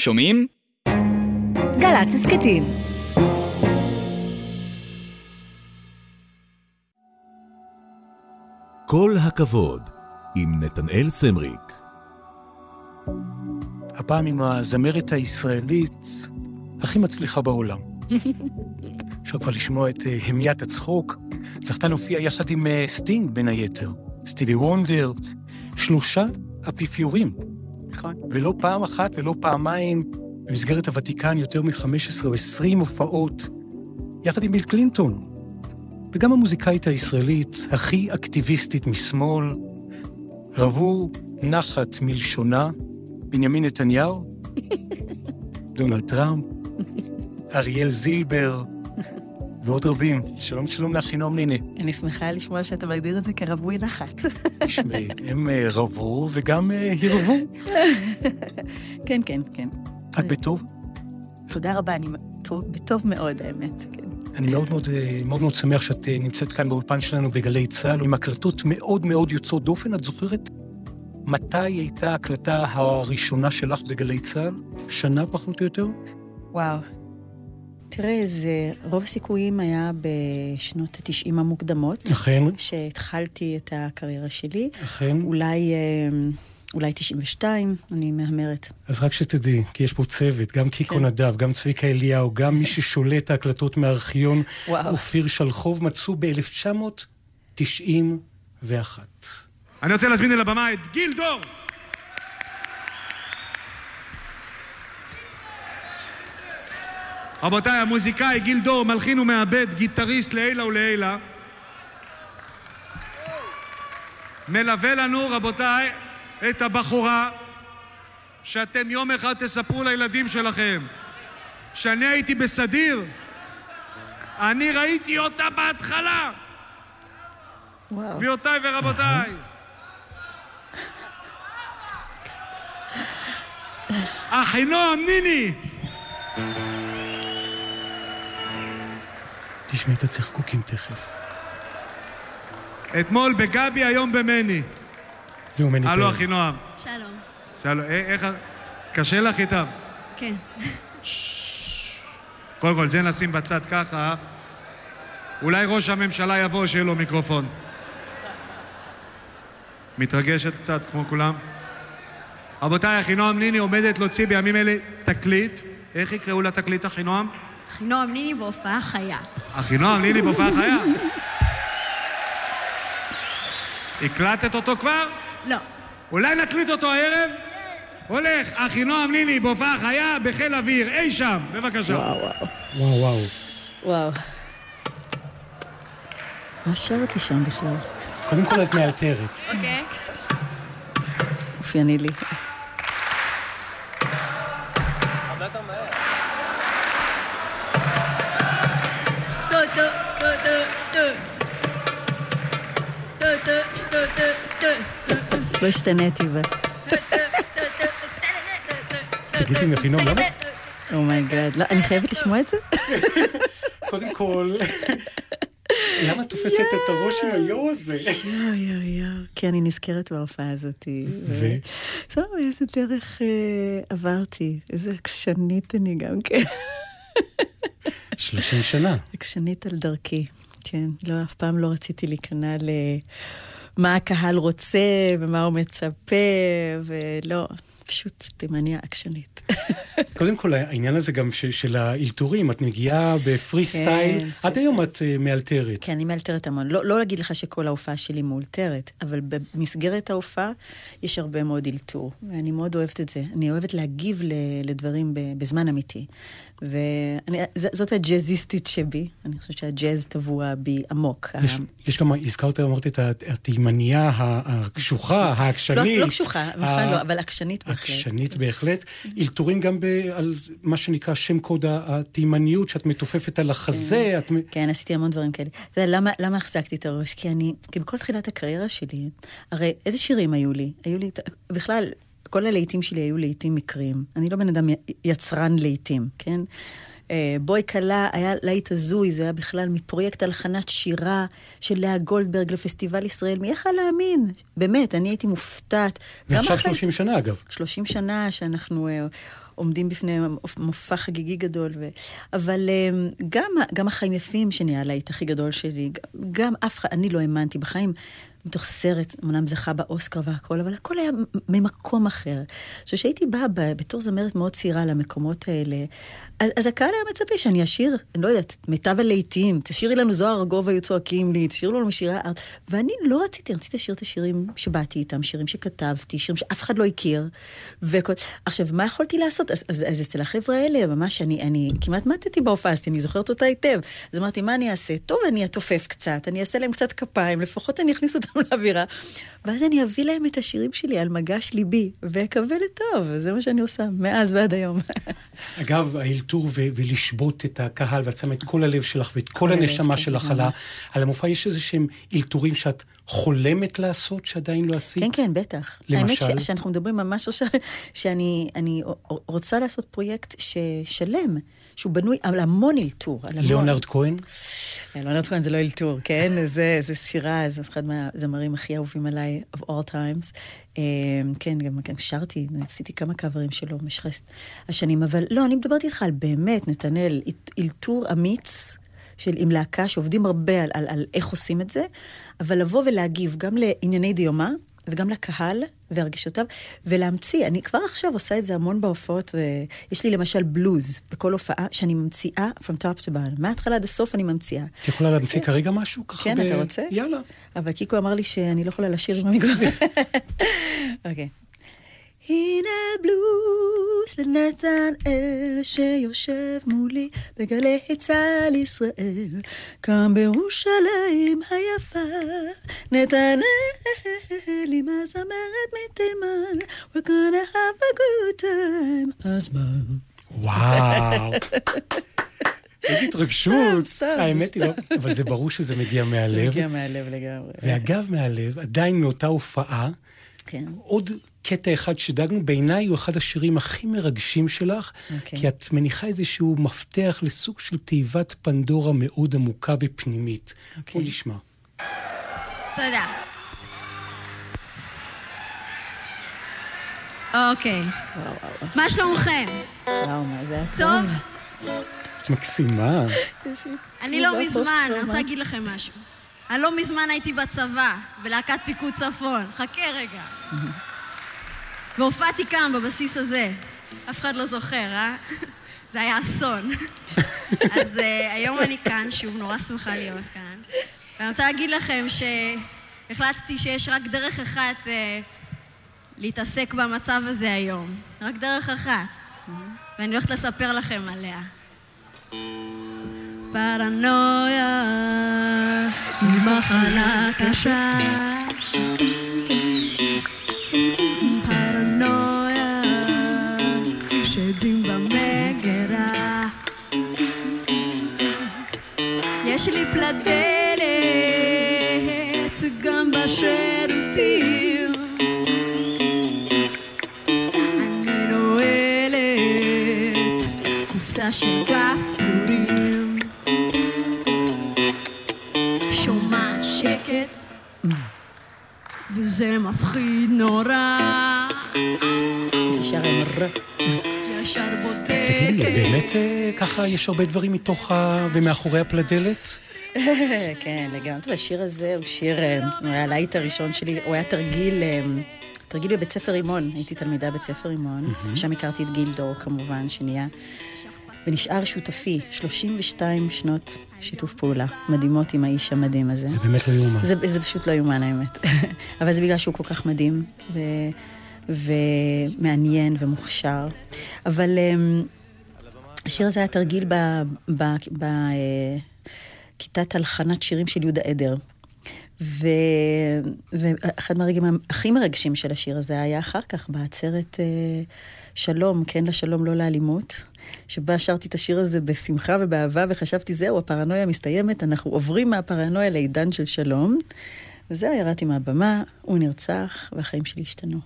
שומעים? גל"צ הסכתים. כל הכבוד, עם נתנאל סמריק. הפעם עם הזמרת הישראלית הכי מצליחה בעולם. אפשר כבר לשמוע את אה, המיית הצחוק. זכתה להופיע יחד עם אה, סטינג, בין היתר. סטיבי וונדר, שלושה אפיפיורים. נכון. ולא פעם אחת ולא פעמיים, במסגרת הוותיקן יותר מ-15 או 20 הופעות, יחד עם ביל קלינטון. וגם המוזיקאית הישראלית הכי אקטיביסטית משמאל, רבו נחת מלשונה, בנימין נתניהו, דונלד טראמפ, אריאל זילבר, ועוד רבים. שלום שלום לאחינועם ניני. אני שמחה לשמוע שאתה מגדיר את זה כרווי נחת. תשמעי, הם אה, רבו וגם אה, הרבו. כן, כן, כן. את בטוב? תודה רבה, אני טוב- בטוב מאוד, האמת. כן. אני מאוד מאוד, אה, מאוד מאוד שמח שאת אה, נמצאת כאן באולפן שלנו בגלי צה"ל, עם הקלטות מאוד מאוד יוצאות דופן. את זוכרת מתי הייתה ההקלטה הראשונה שלך בגלי צה"ל? שנה פחות או יותר? וואו. תראה, זה רוב הסיכויים היה בשנות ה-90 המוקדמות, אכן, שהתחלתי את הקריירה שלי. אכן. אולי, אה, אולי 92, אני מהמרת. אז רק שתדעי, כי יש פה צוות, גם קיקו כן. נדב, גם צביקה אליהו, גם מי ששולט ההקלטות מהארכיון, וואו. אופיר שלחוב, מצאו ב-1991. אני רוצה להזמין אל הבמה את גיל דור. רבותיי, המוזיקאי גיל דור, מלחין ומעבד, גיטריסט לעילא ולעילא. מלווה לנו, רבותיי, את הבחורה שאתם יום אחד תספרו לילדים שלכם שאני הייתי בסדיר, אני ראיתי אותה בהתחלה. גבירותיי ורבותיי. אחינועם ניני. תשמעי את הצחקוקים תכף. אתמול בגבי, היום במני. זהו, מני הלו, פרל. אחינועם. שלום. שלום, אה, איך... קשה לך איתם? כן. קודם כל, זה נשים בצד ככה. אולי ראש הממשלה יבוא, שיהיה לו מיקרופון. מתרגשת קצת, כמו כולם? רבותיי, אחינועם ניני עומדת להוציא בימים אלה תקליט. איך יקראו לתקליט אחינועם? אחינועם ניני בהופעה חיה. אחינועם ניני בהופעה חיה. הקלטת אותו כבר? לא. אולי נקליט אותו הערב? הולך, אחינועם ניני בהופעה חיה בחיל אוויר, אי שם, בבקשה. וואו, וואו. וואו, וואו. וואו. מה שרת לי שם בכלל? קודם כל את מאלתרת. אוקיי. אופייני לי. לא השתניתי ב... תגידי, אחינועם, למה? oh my god. לא, אני חייבת לשמוע את זה? קודם כל, למה את תופסת את הראש עם היו הזה? יואו, יואו, יואו. כן, אני נזכרת בהופעה הזאת. ו? זהו, איזה דרך אה, עברתי. איזה עקשנית אני גם כן. 30 שנה. עקשנית על דרכי. כן, לא, אף פעם לא רציתי להיכנע למה הקהל רוצה ומה הוא מצפה, ולא, פשוט תימניה עקשנית. קודם כל, העניין הזה גם ש- של האלתורים, את מגיעה בפרי סטייל, כן, עד פרי היום את אה, מאלתרת. כן, אני מאלתרת המון. לא, לא להגיד לך שכל ההופעה שלי מאולתרת, אבל במסגרת ההופעה יש הרבה מאוד אלתור, ואני מאוד אוהבת את זה. אני אוהבת להגיב ל- לדברים ב- בזמן אמיתי. וזאת הג'אזיסטית שבי, אני חושבת שהג'אז טבוע בי עמוק. יש, יש גם, הזכרת, אמרת את ה- התימניה ה- הקשוחה, לא, העקשנית. לא קשוחה, בכלל לא, אבל עקשנית בהחלט. עקשנית בהחלט. אלתורים גם ב, על מה שנקרא שם קוד התימניות, שאת מתופפת על החזה. את... מ- כן, עשיתי המון דברים כאלה. אתה יודע, למה, למה החזקתי את הראש? כי אני, כי בכל תחילת הקריירה שלי, הרי איזה שירים היו לי? היו לי, בכלל, כל הלהיטים שלי היו להיטים מקריים. אני לא בן אדם יצרן להיטים, כן? אה, בואי כלה היה להיט הזוי, זה היה בכלל מפרויקט הלחנת שירה של לאה גולדברג לפסטיבל ישראל. מי יכל להאמין? באמת, אני הייתי מופתעת. ועכשיו אחרי- 30 שנה, אגב. 30 שנה שאנחנו אה, עומדים בפני מופע חגיגי גדול. ו... אבל אמ, גם, גם החיים יפים שנהיה הלהיט הכי גדול שלי, גם אף אחד, אני לא האמנתי בחיים. מתוך סרט, אמנם זכה באוסקר והכל, אבל הכל היה ממקום אחר. עכשיו, כשהייתי באה בתור זמרת מאוד צעירה למקומות האלה, אז, אז הקהל היה מצפה שאני אשיר, אני לא יודעת, מיטב הלהיטים, תשאירי לנו זוהר ארגוב היו צועקים לי, תשאירו לנו שירי ארט. ואני לא רציתי, רציתי לשיר את השירים שבאתי איתם, שירים שכתבתי, שירים שאף אחד לא הכיר. וכל... עכשיו, מה יכולתי לעשות? אז, אז, אז אצל החבר'ה האלה, ממש, אני, אני כמעט מתתי בהופעה, אז אני זוכרת אותה היטב. אז אמרתי, מה אני אעשה? טוב, אני אתופף קצת, אני אעשה להם קצת כפיים, לפחות אני אכניס אותם לאווירה. ואז אני אביא להם את השירים שלי על מגש ליבי, ואקבל את טוב, זה מה שאני עושה, מאז ועד היום. אגב, האלתור ו- ולשבות את הקהל, ואת שמה את כל הלב שלך ואת כל הנשמה כן, שלך על, המופע, יש איזה שהם אלתורים שאת חולמת לעשות, שעדיין לא עשית? כן, כן, בטח. למשל? האמת ש- שאנחנו מדברים ממש עכשיו, שאני אני רוצה לעשות פרויקט ששלם, שהוא בנוי על המון אלתור. על המון. ליאונרד כהן? ליאונרד כהן זה לא אלתור, כן? זה, זה שירה, זה אחד מהזמרים הכי אהובים עליי, of all times. אה, כן, גם גם שרתי, עשיתי כמה קאברים שלו במשך השנים, אבל לא, אני מדברת איתך על באמת, נתנאל, אלתור אמיץ. של עם להקה שעובדים הרבה על, על, על איך עושים את זה, אבל לבוא ולהגיב גם לענייני דיומא, וגם לקהל והרגשותיו, ולהמציא. אני כבר עכשיו עושה את זה המון בהופעות, ויש לי למשל בלוז בכל הופעה, שאני ממציאה from top to bottom. מההתחלה עד הסוף אני ממציאה. את יכולה להמציא כרגע משהו? ככה כן, ב... אתה רוצה? יאללה. אבל קיקו אמר לי שאני לא יכולה לשיר עם המיקרופון. אוקיי. הנה בלוז לנתנאל שיושב מולי בגלי צה"ל ישראל כאן בירושלים היפה נתנאל עם הזמרת מתימן We're gonna have a good time אז מה? וואו. איזה התרגשות. סתם, האמת היא לא, אבל זה ברור שזה מגיע זה מהלב. מגיע מהלב לגמרי. ואגב, מהלב, עדיין מאותה הופעה, כן. עוד קטע אחד שדאגנו, בעיניי הוא אחד השירים הכי מרגשים שלך, אוקיי. כי את מניחה איזשהו מפתח לסוג של תיבת פנדורה מאוד עמוקה ופנימית. אוקיי. בוא נשמע. תודה. אוקיי. מה שלומכם? טראומה, זה היה טוב? את מקסימה. אני לא מזמן, אני. רוצה להגיד לכם משהו. אני לא מזמן הייתי בצבא, בלהקת פיקוד צפון. חכה רגע. והופעתי כאן, בבסיס הזה. אף אחד לא זוכר, אה? זה היה אסון. אז uh, היום אני כאן, שוב, נורא שמחה להיות כאן. ואני רוצה להגיד לכם שהחלטתי שיש רק דרך אחת uh, להתעסק במצב הזה היום. רק דרך אחת. ואני הולכת לספר לכם עליה. פרנויה היא מחלה קשה. ככה יש הרבה דברים מתוך ה... ומאחורי הפלדלת? כן, לגמרי. טוב, השיר הזה הוא שיר, אה, הוא היה הלהיט הראשון שלי, הוא היה תרגיל, אה, תרגיל בבית ספר רימון. הייתי תלמידה בבית ספר רימון, שם הכרתי את גיל דור כמובן, שנהיה, ונשאר שותפי, 32 שנות שיתוף פעולה מדהימות עם האיש המדהים הזה. זה באמת לא יאומן. זה, זה פשוט לא יאומן האמת. אבל זה בגלל שהוא כל כך מדהים ו, ומעניין ומוכשר. אבל um, השיר הזה היה תרגיל בכיתת הלחנת שירים של יהודה עדר. ו... ואחד מהרגעים הכי מרגשים של השיר הזה היה אחר כך, בעצרת uh, שלום, כן לשלום, לא לאלימות, שבה שרתי את השיר הזה בשמחה ובאהבה, וחשבתי, זהו, הפרנויה מסתיימת, אנחנו עוברים מהפרנויה לעידן של שלום. וזהו, ירדתי מהבמה, הוא נרצח, והחיים שלי השתנו.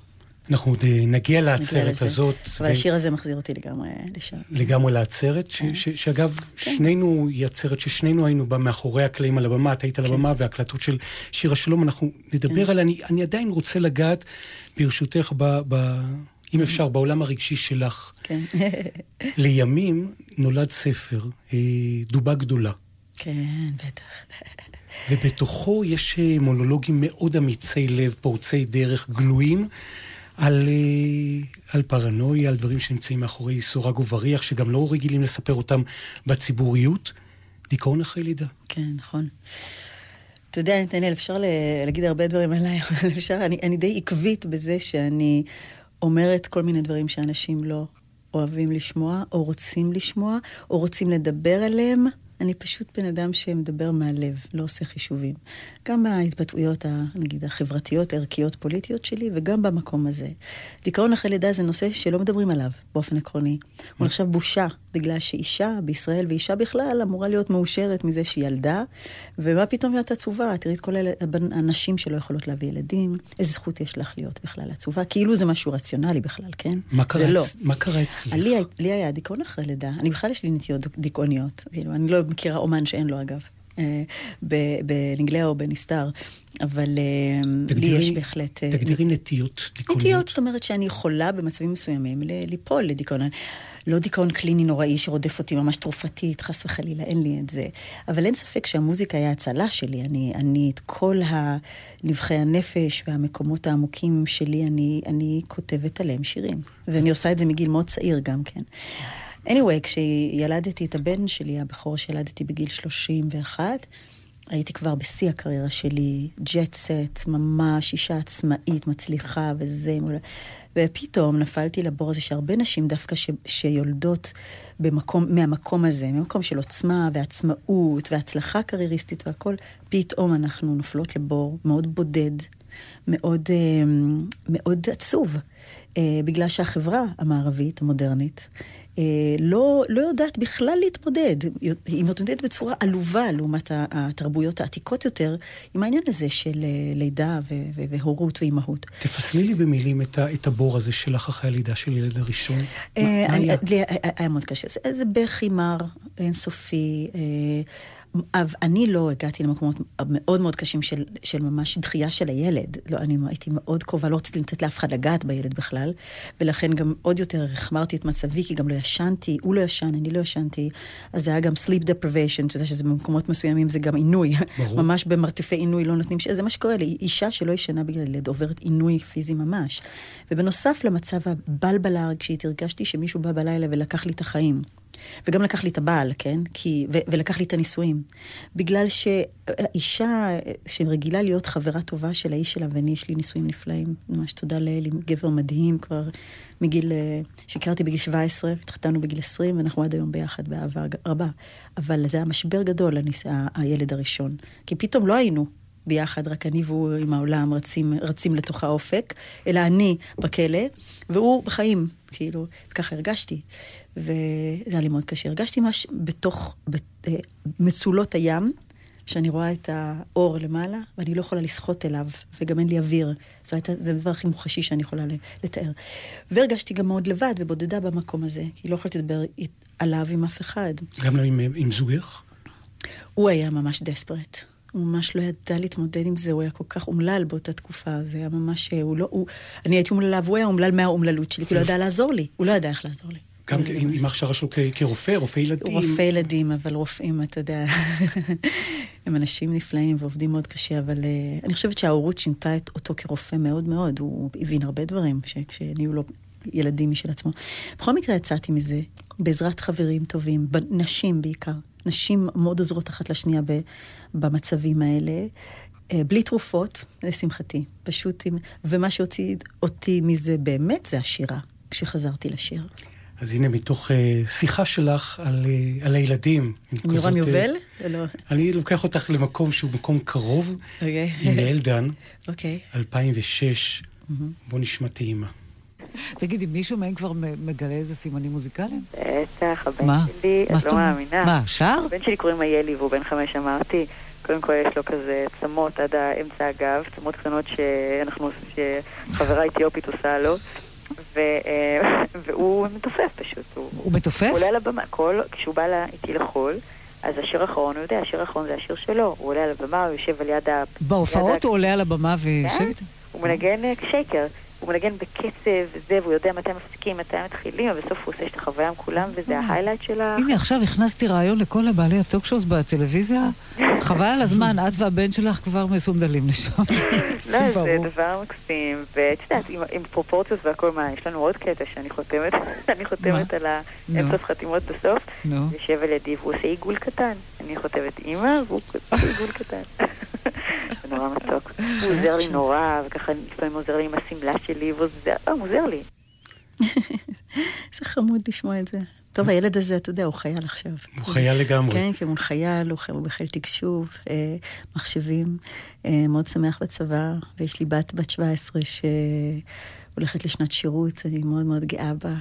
אנחנו עוד אה, נגיע לעצרת. הזאת. אבל ו- השיר הזה מחזיר אותי לגמרי לשם. לגמרי לעצרת, ש- ש- שאגב, שנינו, היא עצרת ששנינו היינו בה מאחורי הקלעים על הבמה, את היית על הבמה, והקלטות של שיר השלום, אנחנו נדבר עליה, אני, אני עדיין רוצה לגעת, ברשותך, ב... ב- אם אפשר, בעולם הרגשי שלך. כן. לימים נולד ספר, אה, דובה גדולה. כן, בטח. ובתוכו יש אה, מונולוגים מאוד אמיצי לב, פורצי דרך, גלויים, על, אה, על פרנויה, על דברים שנמצאים מאחורי סורג ובריח, שגם לא רגילים לספר אותם בציבוריות. דיכאון אחרי לידה. כן, נכון. אתה יודע, נתנאל, אפשר להגיד הרבה דברים עליי, אבל אפשר, אני, אני די עקבית בזה שאני אומרת כל מיני דברים שאנשים לא אוהבים לשמוע, או רוצים לשמוע, או רוצים לדבר עליהם. אני פשוט בן אדם שמדבר מהלב, לא עושה חישובים. גם בהתבטאויות, נגיד, החברתיות, הערכיות, פוליטיות שלי, וגם במקום הזה. דיכאון אחרי לידה זה נושא שלא מדברים עליו באופן עקרוני. הוא נחשב בושה, בגלל שאישה בישראל, ואישה בכלל, אמורה להיות מאושרת מזה שהיא ילדה, ומה פתאום להיות עצובה? תראי את כל הנשים שלא יכולות להביא ילדים, איזה זכות יש לך להיות בכלל עצובה? כאילו זה משהו רציונלי בכלל, כן? מה קרה, לא. מה קרה אצלך? לי, לי היה דיכאון אחרי לידה. אני בכלל יש לי נטיות דיכאוניות. כאילו, אני לא מכירה אומן שאין לו, אגב. אה, בנגליה או בנסתר, אבל אה, לי יש בהחלט... אה, תגדירי נטיות דיכאוניות. נטיות, זאת אומרת שאני יכולה במצבים מסוימים ליפול לדיכאון. לא דיכאון קליני נוראי שרודף אותי ממש תרופתית, חס וחלילה, אין לי את זה. אבל אין ספק שהמוזיקה היה הצלה שלי. אני, אני את כל נבחי הנפש והמקומות העמוקים שלי, אני, אני כותבת עליהם שירים. ואני עושה את זה מגיל מאוד צעיר גם כן. anyway, כשילדתי את הבן שלי, הבכור שילדתי בגיל 31, הייתי כבר בשיא הקריירה שלי, ג'ט סט, ממש אישה עצמאית, מצליחה וזה. ופתאום נפלתי לבור הזה שהרבה נשים דווקא ש, שיולדות במקום, מהמקום הזה, ממקום של עוצמה ועצמאות והצלחה קרייריסטית והכול, פתאום אנחנו נופלות לבור מאוד בודד, מאוד, אה, מאוד עצוב, אה, בגלל שהחברה המערבית, המודרנית, לא, לא יודעת בכלל להתמודד. היא מתמודדת בצורה עלובה לעומת התרבויות העתיקות יותר, עם העניין הזה של אה, לידה והורות ואימהות. תפסלי לי במילים את הבור הזה שלך אחרי הלידה של ילד הראשון. מה היה? היה מאוד קשה. זה בכי מר, אינסופי. אני לא הגעתי למקומות מאוד מאוד קשים של, של ממש דחייה של הילד. לא, אני הייתי מאוד קרובה, לא רציתי לתת לאף אחד לגעת בילד בכלל, ולכן גם עוד יותר החמרתי את מצבי, כי גם לא ישנתי, הוא לא ישן, אני לא ישנתי. אז זה היה גם sleep deprivation, שזה שזה במקומות מסוימים זה גם עינוי. ברור. ממש במרתפי עינוי לא נותנים, זה מה שקורה לי. אישה שלא ישנה בגלל ילד עוברת עינוי פיזי ממש. ובנוסף למצב הבלבלה הרגשית, הרגשתי שמישהו בא בלילה ולקח לי את החיים. וגם לקח לי את הבעל, כן? כי, ו, ולקח לי את הנישואים. בגלל שאישה שרגילה להיות חברה טובה של האיש שלה, ואני, יש לי נישואים נפלאים, ממש תודה לאל, עם גבר מדהים כבר מגיל, שהכרתי בגיל 17, התחתנו בגיל 20, ואנחנו עד היום ביחד באהבה רבה. אבל זה היה משבר גדול, הניס, הילד הראשון. כי פתאום לא היינו ביחד, רק אני והוא עם העולם רצים, רצים לתוך האופק, אלא אני בכלא, והוא בחיים, כאילו, ככה הרגשתי. וזה היה לי מאוד קשה. הרגשתי ממש בתוך אה, מצולות הים, שאני רואה את האור למעלה, ואני לא יכולה לשחות אליו, וגם אין לי אוויר. זאת אומרת, זה הדבר הכי מוחשי שאני יכולה לתאר. והרגשתי גם מאוד לבד ובודדה במקום הזה, כי לא יכולתי לדבר עליו עם אף אחד. גם לא עם, עם זוגך? הוא היה ממש דספרט. הוא ממש לא ידע להתמודד עם זה, הוא היה כל כך אומלל באותה תקופה, זה היה ממש, הוא לא, הוא, אני הייתי אומללה, והוא היה אומלל מהאומללות שלי, כי הוא לא ידע לעזור לי, הוא לא ידע איך לעזור לי. גם עם ההכשרה שלו כרופא, רופא ילדים. רופא ילדים, אבל רופאים, אתה יודע, הם אנשים נפלאים ועובדים מאוד קשה, אבל uh, אני חושבת שההורות שינתה אותו כרופא מאוד מאוד, הוא הבין הרבה דברים כשנהיו לו ילדים משל עצמו. בכל מקרה יצאתי מזה, בעזרת חברים טובים, נשים בעיקר. נשים מאוד עוזרות אחת לשנייה במצבים האלה. אה, בלי תרופות, לשמחתי, פשוט עם... ומה שהוציא אותי מזה באמת זה השירה, כשחזרתי לשיר. אז הנה, מתוך uh, שיחה שלך על, uh, על הילדים. עם יורם יובל? Uh, לא. אני לוקח אותך למקום שהוא מקום קרוב, okay. אוקיי. עם יעל דן, okay. אוקיי. 2006. Mm-hmm. בוא נשמע טעימה. תגידי, מישהו מהם כבר מגלה איזה סימנים מוזיקליים? בטח, הבן שלי, את לא מאמינה. מה, שר? הבן שלי קוראים איילי והוא בן חמש, אמרתי. קודם כל יש לו כזה צמות עד האמצע הגב, צמות קטנות שאנחנו, שחברה אתיופית עושה לו. ו, אה, והוא מתופף פשוט. הוא, הוא מתופף? הוא עולה על הבמה, כל, כשהוא בא לה, איתי לחול, אז השיר האחרון, הוא יודע, השיר האחרון זה השיר שלו. הוא עולה על הבמה, הוא יושב על יד ה... בהופעות הוא עולה על הבמה ויושב איתו? הוא מנגן אה, שייקר. הוא מנגן בקצב וזה, והוא יודע מתי מפסיקים, מתי מתחילים, ובסוף הוא עושה את החוויה עם כולם, וזה ההיילייט של ה... הנה, עכשיו הכנסתי רעיון לכל הבעלי הטוקשואס בטלוויזיה. חבל על הזמן, את והבן שלך כבר מסונדלים לשם. לא, זה דבר מקסים, ואת יודעת, עם, פרופורציות והכל, מה, יש לנו עוד קטע שאני חותמת, אני חותמת על האמצע חתימות בסוף. יושב על ידי והוא עושה עיגול קטן. אני חותמת אימא, והוא עושה עיגול קטן. זה נורא מתוק. הוא עוזר לי נורא, וככה לפעמים עוזר לי עם השמלה שלי, והוא עוזר, אה, הוא עוזר לי. איזה חמוד לשמוע את זה. טוב, הילד הזה, אתה יודע, הוא חייל עכשיו. הוא חייל לגמרי. כן, כן, הוא חייל, הוא הוא בחיל תקשוב, אה, מחשבים, אה, מאוד שמח בצבא, ויש לי בת בת 17 שהולכת לשנת שירות, אני מאוד מאוד גאה בה.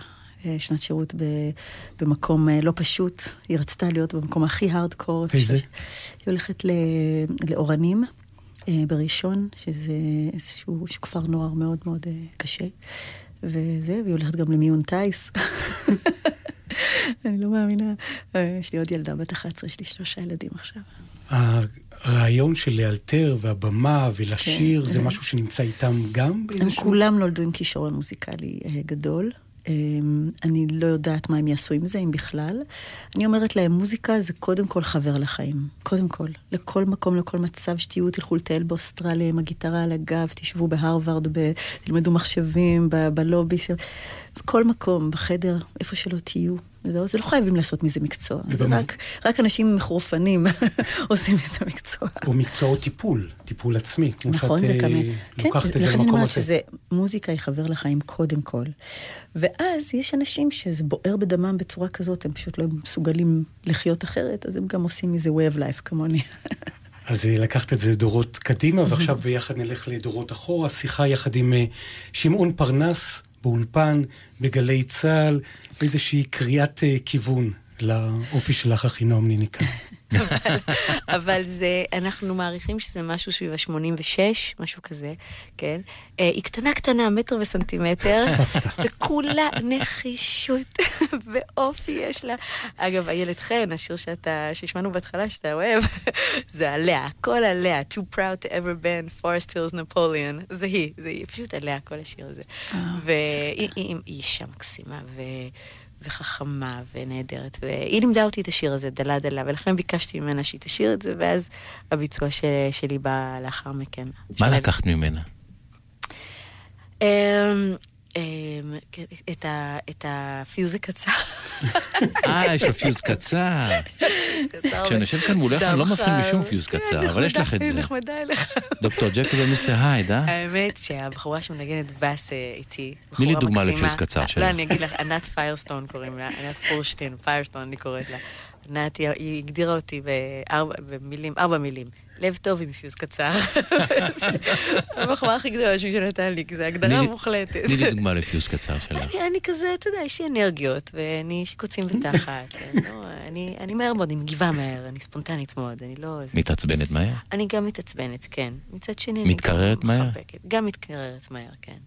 אה, שנת שירות ב, במקום אה, לא פשוט, היא רצתה להיות במקום הכי הארדקור. איזה? היא הולכת לאורנים. אה, בראשון, שזה איזשהו כפר נוער מאוד מאוד קשה. וזה, והיא הולכת גם למיון טיס. אני לא מאמינה. יש לי עוד ילדה בת 11, יש לי שלושה ילדים עכשיו. הרעיון של לאלתר והבמה ולשיר, כן. זה משהו שנמצא איתם גם הם באיזשהו... כולם נולדו עם כישרון מוזיקלי גדול. אה, אני לא יודעת מה הם יעשו עם זה, אם בכלל. אני אומרת להם, מוזיקה זה קודם כל חבר לחיים. קודם כל. לכל מקום, לכל מצב שתהיו, תלכו לטייל באוסטרליה עם הגיטרה על הגב, תשבו בהרווארד, תלמדו מחשבים, בלובי של... בכל מקום, בחדר, איפה שלא תהיו. לא, זה לא חייבים לעשות מזה מקצוע. זה ובמ- רק, רק אנשים מחורפנים עושים מזה מקצוע. או מקצועות טיפול, טיפול עצמי, כמו נכון, שאת זה אה, כמה... כן, לוקחת את זה לכן אני למקום אומרת הזה. שזה, מוזיקה היא חבר לחיים קודם כל. ואז יש אנשים שזה בוער בדמם בצורה כזאת, הם פשוט לא מסוגלים לחיות אחרת, אז הם גם עושים מזה way of life כמוני. אז אה, לקחת את זה דורות קדימה, ועכשיו ביחד נלך לדורות אחורה, שיחה יחד עם אה, שמעון פרנס באולפן, בגלי צה"ל, איזושהי קריאת אה, כיוון לאופי שלך, אחינועם ניניקה. אבל זה, אנחנו מעריכים שזה משהו סביב ה-86, משהו כזה, כן? אה, היא קטנה קטנה, מטר וסנטימטר. וכולה נחישות ואופי יש לה. אגב, איילת חן, השיר שאתה, שהשמענו בהתחלה, שאתה אוהב, זה עליה, הכל עליה. Too proud to ever been Forest Hills Napoleon. זה היא, זה היא, פשוט עליה כל השיר הזה. והיא היא- היא אישה מקסימה, ו... וחכמה ונהדרת, והיא לימדה אותי את השיר הזה, דלה דלה, ולכן ביקשתי ממנה שהיא תשאיר את זה, ואז הביצוע של, שלי בא לאחר מכן. מה של- לקחת ממנה? אמ, את ה- את הפיוז הקצר. אה, יש לו פיוז קצר. כשאני יושב כאן מולך, אני לא מבחין. משום פיוז כן, קצר, אבל יש לך את זה. נחמדה אליך. דוקטור ג'קל ומיסטר הייד, אה? האמת שהבחורה שמנגנת בס אה, איתי, תני לי בחורה דוגמה. לפיוז קצר לא, שלך. אני אגיד לך, ענת פיירסטון קוראים לה, ענת פורשטיין, פיירסטון אני קוראת לה. ענת, היא- הגדירה אותי בארבע במילים, ארבע מילים. לב טוב עם פיוז קצר. המחמאה הכי גדולה שמישהו נתן לי, כי זו הגדרה מוחלטת. תני לי דוגמה לפיוז קצר שלך. אני, כזה, אתה יודע, יש לי אנרגיות, ואני, יש לי קוצים בתחת. אני לא- אני, מהר מאוד, אני מגיבה מהר, אני ספונטנית מאוד, אני לא... מתעצבנת מהר? אני גם מתעצבנת, כן. מצד שני, אני גם מהר? מחבקת. גם מתקררת מהר, כן.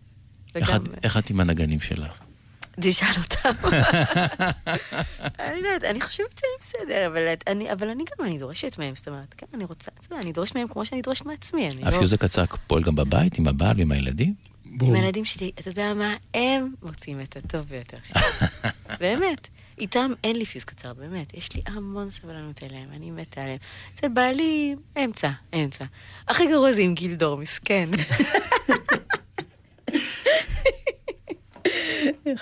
איך את עם הנגנים שלך? תשאל אותם. אני לא יודעת, אני חושבת שאני בסדר, אבל אני, אבל אני גם, אני דורשת מהם, זאת אומרת, כן, אני רוצה, אתה יודע, אני דורשת מהם כמו שאני דורשת מעצמי, אני לא... הפיוז הקצר פועל גם בבית, עם הבעל ועם הילדים? עם הילדים שלי, אתה יודע מה, הם מוצאים את הטוב ביותר שלי. באמת. איתם אין לי פיוז קצר, באמת. יש לי המון סבלנות אליהם, אני מתה עליהם. אצל בעלי, אמצע, אמצע. הכי גרוע זה עם גיל דור, מסכן.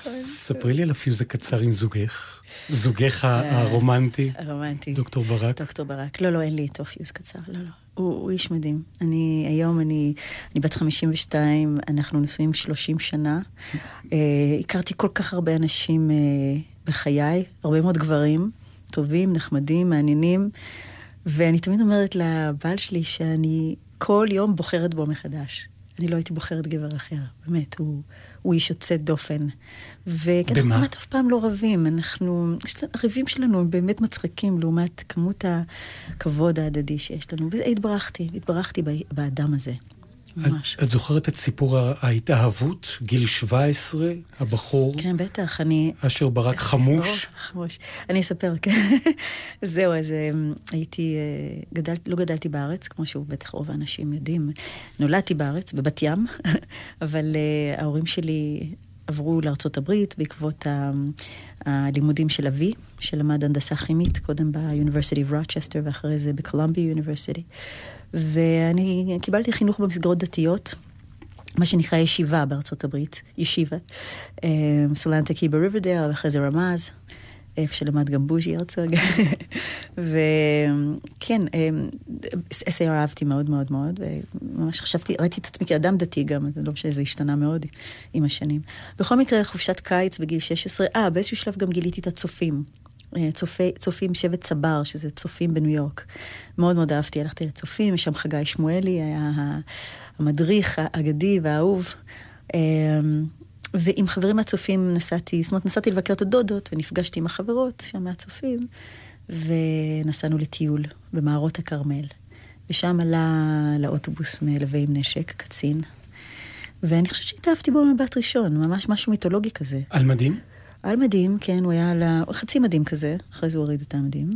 ספרי לי על הפיוז הקצר עם זוגך, זוגך אה, הרומנטי, הרומנטי. דוקטור ברק. דוקטור ברק. לא, לא, אין לי איתו פיוז קצר. לא, לא. הוא, הוא איש מדהים. אני, היום אני, אני בת 52, אנחנו נשואים 30 שנה. אה, הכרתי כל כך הרבה אנשים אה, בחיי, הרבה מאוד גברים, טובים, נחמדים, מעניינים, ואני תמיד אומרת לבעל שלי שאני כל יום בוחרת בו מחדש. אני לא הייתי בוחרת גבר אחר, באמת, הוא, הוא איש יוצא דופן. וכן, אנחנו במה? כמעט אף פעם לא רבים, אנחנו, הריבים שלנו הם באמת מצחיקים לעומת כמות הכבוד ההדדי שיש לנו, והתברכתי, התברכתי באדם הזה. ממש. את, את זוכרת את סיפור ההתאהבות, גיל 17, הבחור? כן, בטח, אני... אשר ברק חמוש? חמוש. אני אספר, כן. זהו, אז אמ, הייתי, אה, גדל, לא גדלתי בארץ, כמו שהוא בטח רוב האנשים יודעים. נולדתי בארץ, בבת ים, אבל uh, ההורים שלי עברו לארצות הברית בעקבות ה, הלימודים של אבי, שלמד הנדסה כימית, קודם ב-University of Rochester ואחרי זה בקולומביה University. ואני קיבלתי חינוך במסגרות דתיות. מה שנקרא ישיבה בארצות הברית, ישיבה. סלנטה קיבה ריברדל, ואחרי זה רמז, איפה שלמד גם בוז'י הרצוג. וכן, SAR אהבתי מאוד מאוד מאוד, וממש חשבתי, ראיתי את עצמי כאדם דתי גם, לא משנה, זה השתנה מאוד עם השנים. בכל מקרה, חופשת קיץ בגיל 16, אה, באיזשהו שלב גם גיליתי את הצופים. צופי, צופים שבט צבר, שזה צופים בניו יורק. מאוד מאוד אהבתי, הלכתי לצופים, שם חגי שמואלי היה המדריך האגדי והאהוב. ועם חברים מהצופים נסעתי, זאת אומרת, נסעתי לבקר את הדודות, ונפגשתי עם החברות שם מהצופים, ונסענו לטיול במערות הכרמל. ושם עלה לאוטובוס מלווה עם נשק, קצין. ואני חושבת שהתאהבתי בו מבט ראשון, ממש משהו מיתולוגי כזה. על מדים? על מדים, כן, הוא היה על. חצי מדים כזה, אחרי זה הוא הוריד את המדים,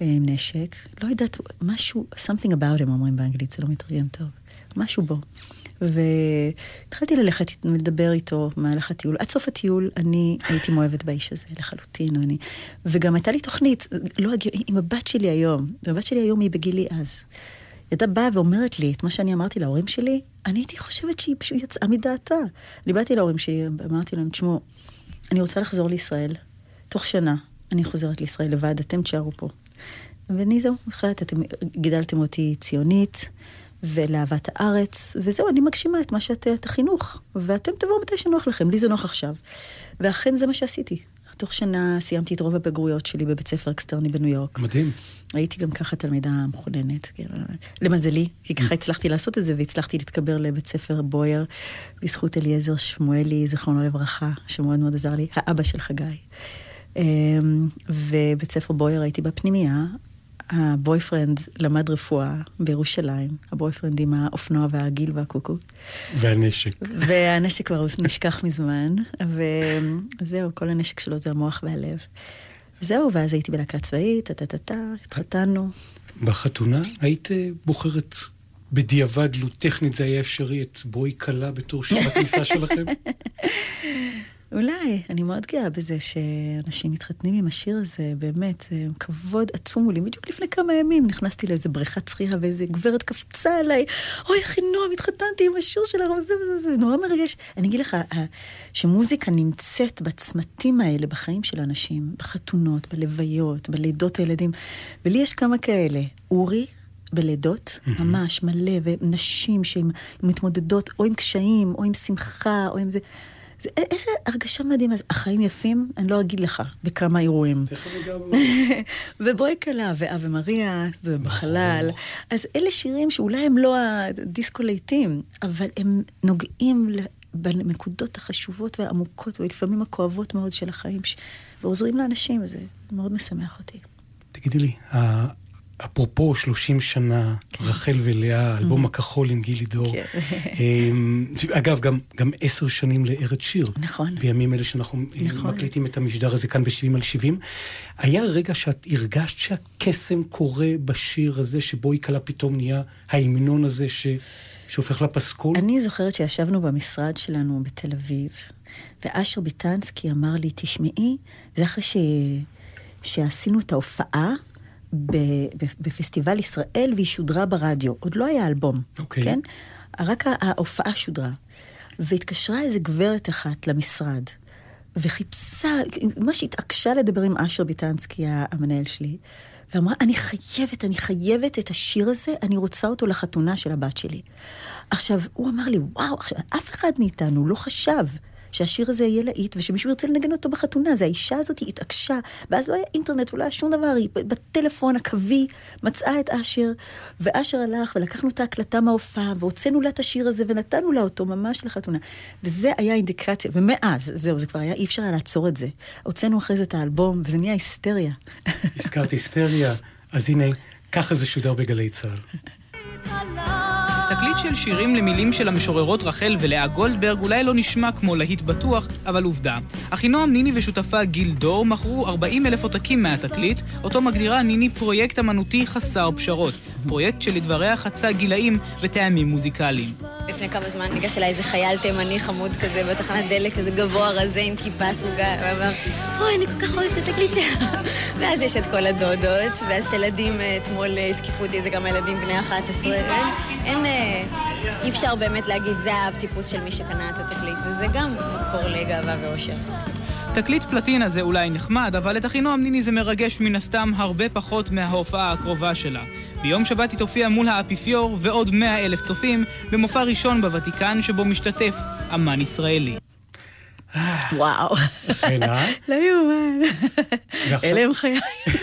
עם נשק. לא יודעת, משהו, something about him אומרים באנגלית, זה לא מתרגם טוב. משהו בו. והתחלתי ללכת לדבר איתו במהלך הטיול. עד סוף הטיול אני הייתי מאוהבת באיש הזה לחלוטין. אני... וגם הייתה לי תוכנית, לא עם הבת שלי היום, הבת שלי היום היא בגילי אז. היא הייתה באה ואומרת לי את מה שאני אמרתי להורים שלי, אני הייתי חושבת שהיא פשוט יצאה מדעתה. אני באתי להורים שלי, אמרתי להם, תשמעו, אני רוצה לחזור לישראל. תוך שנה אני חוזרת לישראל לבד, אתם תשארו פה. ואני זהו, אחרת אתם גידלתם אותי ציונית. ולאהבת הארץ, וזהו, אני מגשימה את מה שאת, את החינוך, ואתם תבואו מתי שנוח לכם, לי זה נוח עכשיו. ואכן זה מה שעשיתי. תוך שנה סיימתי את רוב הבגרויות שלי בבית ספר אקסטרני בניו יורק. מדהים. הייתי גם ככה תלמידה מחוננת, למזלי, כי ככה הצלחתי לעשות את זה, והצלחתי להתקבל לבית ספר בעיר, בזכות אליעזר שמואלי, זכרונו לברכה, שמאוד מאוד עזר לי, האבא של חגי. ובית ספר בויר הייתי בפנימייה, הבויפרנד למד רפואה בירושלים, הבויפרנד עם האופנוע והגיל והקוקו. והנשק. והנשק כבר נשכח מזמן, וזהו, כל הנשק שלו זה המוח והלב. זהו, ואז הייתי בלהקה צבאית, טה-טה-טה, התחתנו. בחתונה היית בוחרת בדיעבד, לו טכנית זה היה אפשרי, את בואי כלה בתור שיר הכניסה שלכם? אולי, אני מאוד גאה בזה שאנשים מתחתנים עם השיר הזה, באמת, זה כבוד עצום לי. בדיוק לפני כמה ימים נכנסתי לאיזה בריכת שחייה ואיזה גברת קפצה עליי, אוי, אחי נועם, התחתנתי עם השיר שלך, וזה וזה וזה, נורא מרגש. אני אגיד לך, שמוזיקה נמצאת בצמתים האלה בחיים של אנשים, בחתונות, בלוויות, בלידות הילדים, ולי יש כמה כאלה. אורי, בלידות. ממש מלא, ונשים שמתמודדות או עם קשיים, או עם שמחה, או עם זה. זה איזה הרגשה מדהימה, החיים יפים, אני לא אגיד לך בכמה אירועים. ובואי כלה, ואבה מריה, זה בחלל. אז אלה שירים שאולי הם לא הדיסקו להיטים, אבל הם נוגעים בנקודות החשובות והעמוקות, ולפעמים הכואבות מאוד של החיים, ועוזרים לאנשים, וזה מאוד משמח אותי. תגידי לי, אפרופו 30 שנה, כן. רחל ולאה, אלבום הכחול עם גילי דור. כן. אמ, אגב, גם, גם עשר שנים לארץ שיר. נכון. בימים אלה שאנחנו אה, נכון. מקליטים את המשדר הזה כאן ב-70 על 70. היה רגע שאת הרגשת שהקסם קורה בשיר הזה, שבו היא קלה פתאום נהיה ההמנון הזה ש... שהופך לפסקול? אני זוכרת שישבנו במשרד שלנו בתל אביב, ואשר ביטנסקי אמר לי, תשמעי, זה אחרי ש... שעשינו את ההופעה, בפסטיבל ישראל והיא שודרה ברדיו. עוד לא היה אלבום, okay. אוקיי. כן? רק ההופעה שודרה. והתקשרה איזה גברת אחת למשרד, וחיפשה, ממש התעקשה לדבר עם אשר ביטנסקי, המנהל שלי, ואמרה, אני חייבת, אני חייבת את השיר הזה, אני רוצה אותו לחתונה של הבת שלי. עכשיו, הוא אמר לי, וואו, עכשיו, אף אחד מאיתנו לא חשב שהשיר הזה יהיה להיט, ושמישהו ירצה לנגן אותו בחתונה. זה האישה הזאת, היא התעקשה, ואז לא היה אינטרנט ולא היה שום דבר, היא בטלפון הקווי מצאה את אשר, ואשר הלך, ולקחנו את ההקלטה מההופעה, והוצאנו לה את השיר הזה, ונתנו לה אותו ממש לחתונה. וזה היה אינדיקציה, ומאז, זהו, זה כבר היה, אי אפשר היה לעצור את זה. הוצאנו אחרי זה את האלבום, וזה נהיה היסטריה. הזכרת היסטריה, אז הנה, ככה זה שודר בגלי צה"ל. תקליט של שירים למילים של המשוררות רחל ולאה גולדברג אולי לא נשמע כמו להיט בטוח, אבל עובדה. אחינועם ניני ושותפה גיל דור מכרו 40 אלף עותקים מהתקליט, אותו מגדירה ניני פרויקט אמנותי חסר פשרות. פרויקט שלדבריה חצה גילאים וטעמים מוזיקליים. לפני כמה זמן ניגש אליי איזה חייל תימני חמוד כזה בתחנת דלק, כזה גבוה רזה עם כיפה סרוגה, ואמר, אוי, אני כל כך אוהבת את התקליט שלך. ואז יש את כל הדודות, ואז את הילדים, אה, אתמול אה, התקיפו אותי, זה גם הילדים בני 11. אין, אה, אי אפשר באמת להגיד, זה האב טיפוס של מי שקנה את התקליט, וזה גם מקור לגאווה ואושר. תקליט פלטינה זה אולי נחמד, אבל את אחינועם ניני זה מרגש מן הסתם הרבה פחות מההופעה הקרובה שלה. ביום שבת היא תופיע מול האפיפיור ועוד 100 אלף צופים במופע ראשון בוותיקן שבו משתתף אמן ישראלי. וואו. לא יאומן. אלה הם חיי.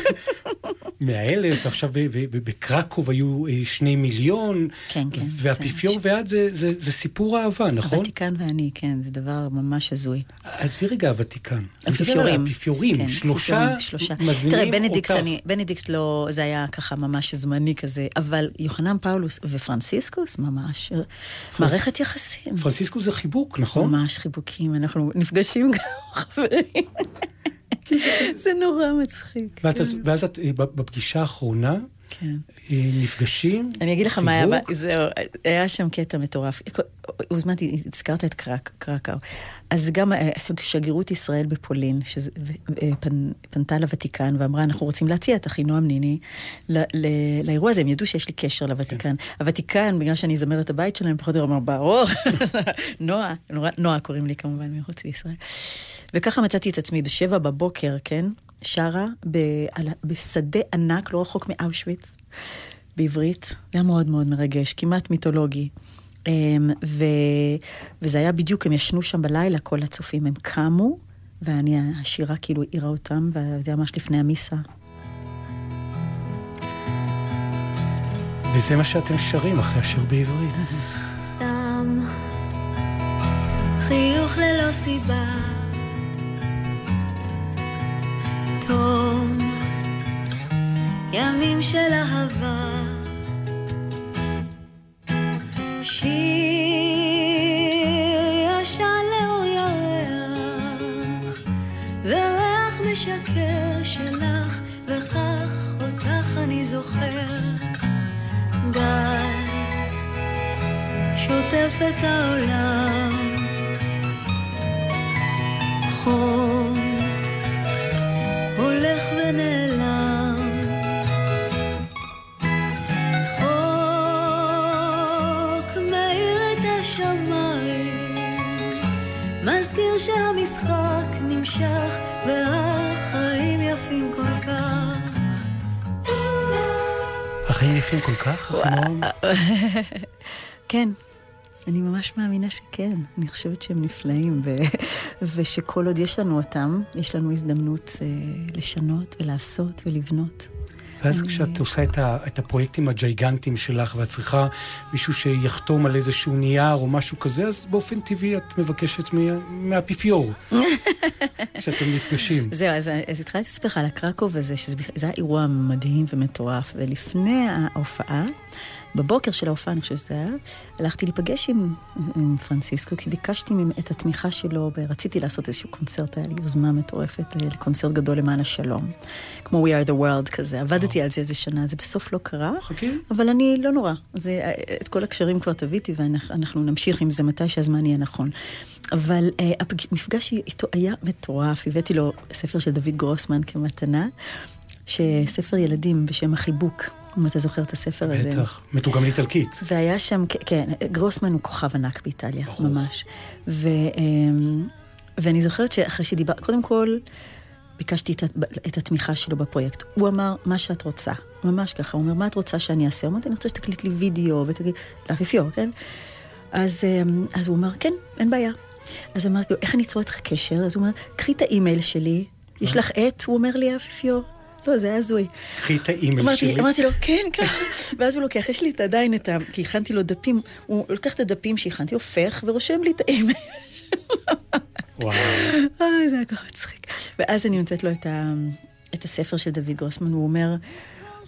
מאה אלף, ועכשיו ו- ו- ובקרקוב היו אה, שני מיליון. כן, כן. והאפיפיור ועד זה, סיפור אהבה, נכון? הוותיקן ואני, כן, זה דבר ממש הזוי. עזבי רגע הוותיקן. אפיפיורים. האפיפיורים, כן, שלושה אפיפיורים, שלושה. מזמינים תראה, בנדיקט, אותך. אני, בנדיקט לא, זה היה ככה ממש זמני כזה, אבל יוחנן פאולוס ופרנסיסקוס, ממש, מערכת יחסים. פרנסיסקו זה חיבוק, נכון? ממש חיבוקים, אנחנו נפגשים גם חברים. זה נורא מצחיק. ואת, ואז את אה, בפגישה האחרונה, כן. אה, נפגשים, אני אגיד לך מה היה, זהו, היה שם קטע מטורף. הוזמנתי, הזכרת את קרק- קרקאו. אז גם אה, שגרירות ישראל בפולין, שפנתה לוותיקן ואמרה, אנחנו רוצים להציע את אחינועם ניני לאירוע הזה, הם ידעו שיש לי קשר לוותיקן. הוותיקן, בגלל שאני זמרת הבית שלהם, פחות או יותר אמר, ברור, נועה, נועה קוראים לי כמובן מחוץ לישראל. וככה מצאתי את עצמי בשבע בבוקר, כן? שרה ב- על בשדה ענק, לא רחוק מאושוויץ, בעברית. זה היה מאוד מאוד מרגש, כמעט מיתולוגי. אמ, ו... וזה היה בדיוק, הם ישנו שם בלילה, כל הצופים, הם קמו, ואני, השירה כאילו העירה אותם, וזה היה ממש לפני המיסה. וזה מה שאתם שרים אחרי השיר בעברית. סתם חיוך ללא סיבה תום ימים של אהבה. שיר ישן לאור ירח וריח משקר שלך וכך אותך אני זוכר. גל שוטף את העולם. חום יפים כל כך, אחינועם? כן, אני ממש מאמינה שכן. אני חושבת שהם נפלאים, ו... ושכל עוד יש לנו אותם, יש לנו הזדמנות אה, לשנות ולעשות ולבנות. ואז כשאת עושה את, ה, את הפרויקטים הג'יגנטיים שלך, ואת צריכה מישהו שיחתום על איזשהו נייר או משהו כזה, אז באופן טבעי את מבקשת מה, מהאפיפיור, כשאתם נפגשים. זהו, אז, אז התחלתי לספר לך על הקרקוב הזה, שזה היה אירוע מדהים ומטורף, ולפני ההופעה, בבוקר של ההופעה, אני חושבת שזה היה, הלכתי להיפגש עם, עם פרנסיסקו, כי ביקשתי ממנו את התמיכה שלו, ורציתי לעשות איזשהו קונצרט, היה לי יוזמה מטורפת אה, לקונצרט גדול למען השלום. כמו We are the world כזה, עבדתי על זה איזה שנה, זה בסוף לא קרה, חכי. אבל אני, לא נורא. זה, את כל הקשרים כבר תביתי, ואנחנו נמשיך עם זה מתי שהזמן יהיה נכון. אבל אה, המפגש איתו היה מטורף. הבאתי לו ספר של דוד גרוסמן כמתנה, שספר ילדים בשם החיבוק, אם אתה זוכר את הספר הזה. בטח, מתורגם לאיטלקית. והיה שם, כן, גרוסמן הוא כוכב ענק באיטליה, ברור. ממש. ו, אמ, ואני זוכרת שאחרי שדיבר, קודם כל, ביקשתי את, את התמיכה שלו בפרויקט. הוא אמר, מה שאת רוצה. ממש ככה, הוא אומר, מה את רוצה שאני אעשה? אמרתי, אני רוצה שתקליט לי וידאו ותגיד, לאפיפיור, כן? אז, אמ, אז הוא אמר, כן, אין בעיה. אז אמרתי לו, איך אני אצור איתך קשר? אז הוא אומר, קחי את האימייל שלי, יש לך עט? הוא אומר לי, האפיפיור. לא, זה היה הזוי. קחי את האימייל שלי. אמרתי לו, כן, ככה. ואז הוא לוקח, יש לי את עדיין את ה... כי הכנתי לו דפים, הוא לוקח את הדפים שהכנתי, הופך ורושם לי את האימייל וואו. אוי, זה היה כל כך מצחיק. ואז אני נותנת לו את, ה, את הספר של דוד גרוסמן, הוא אומר,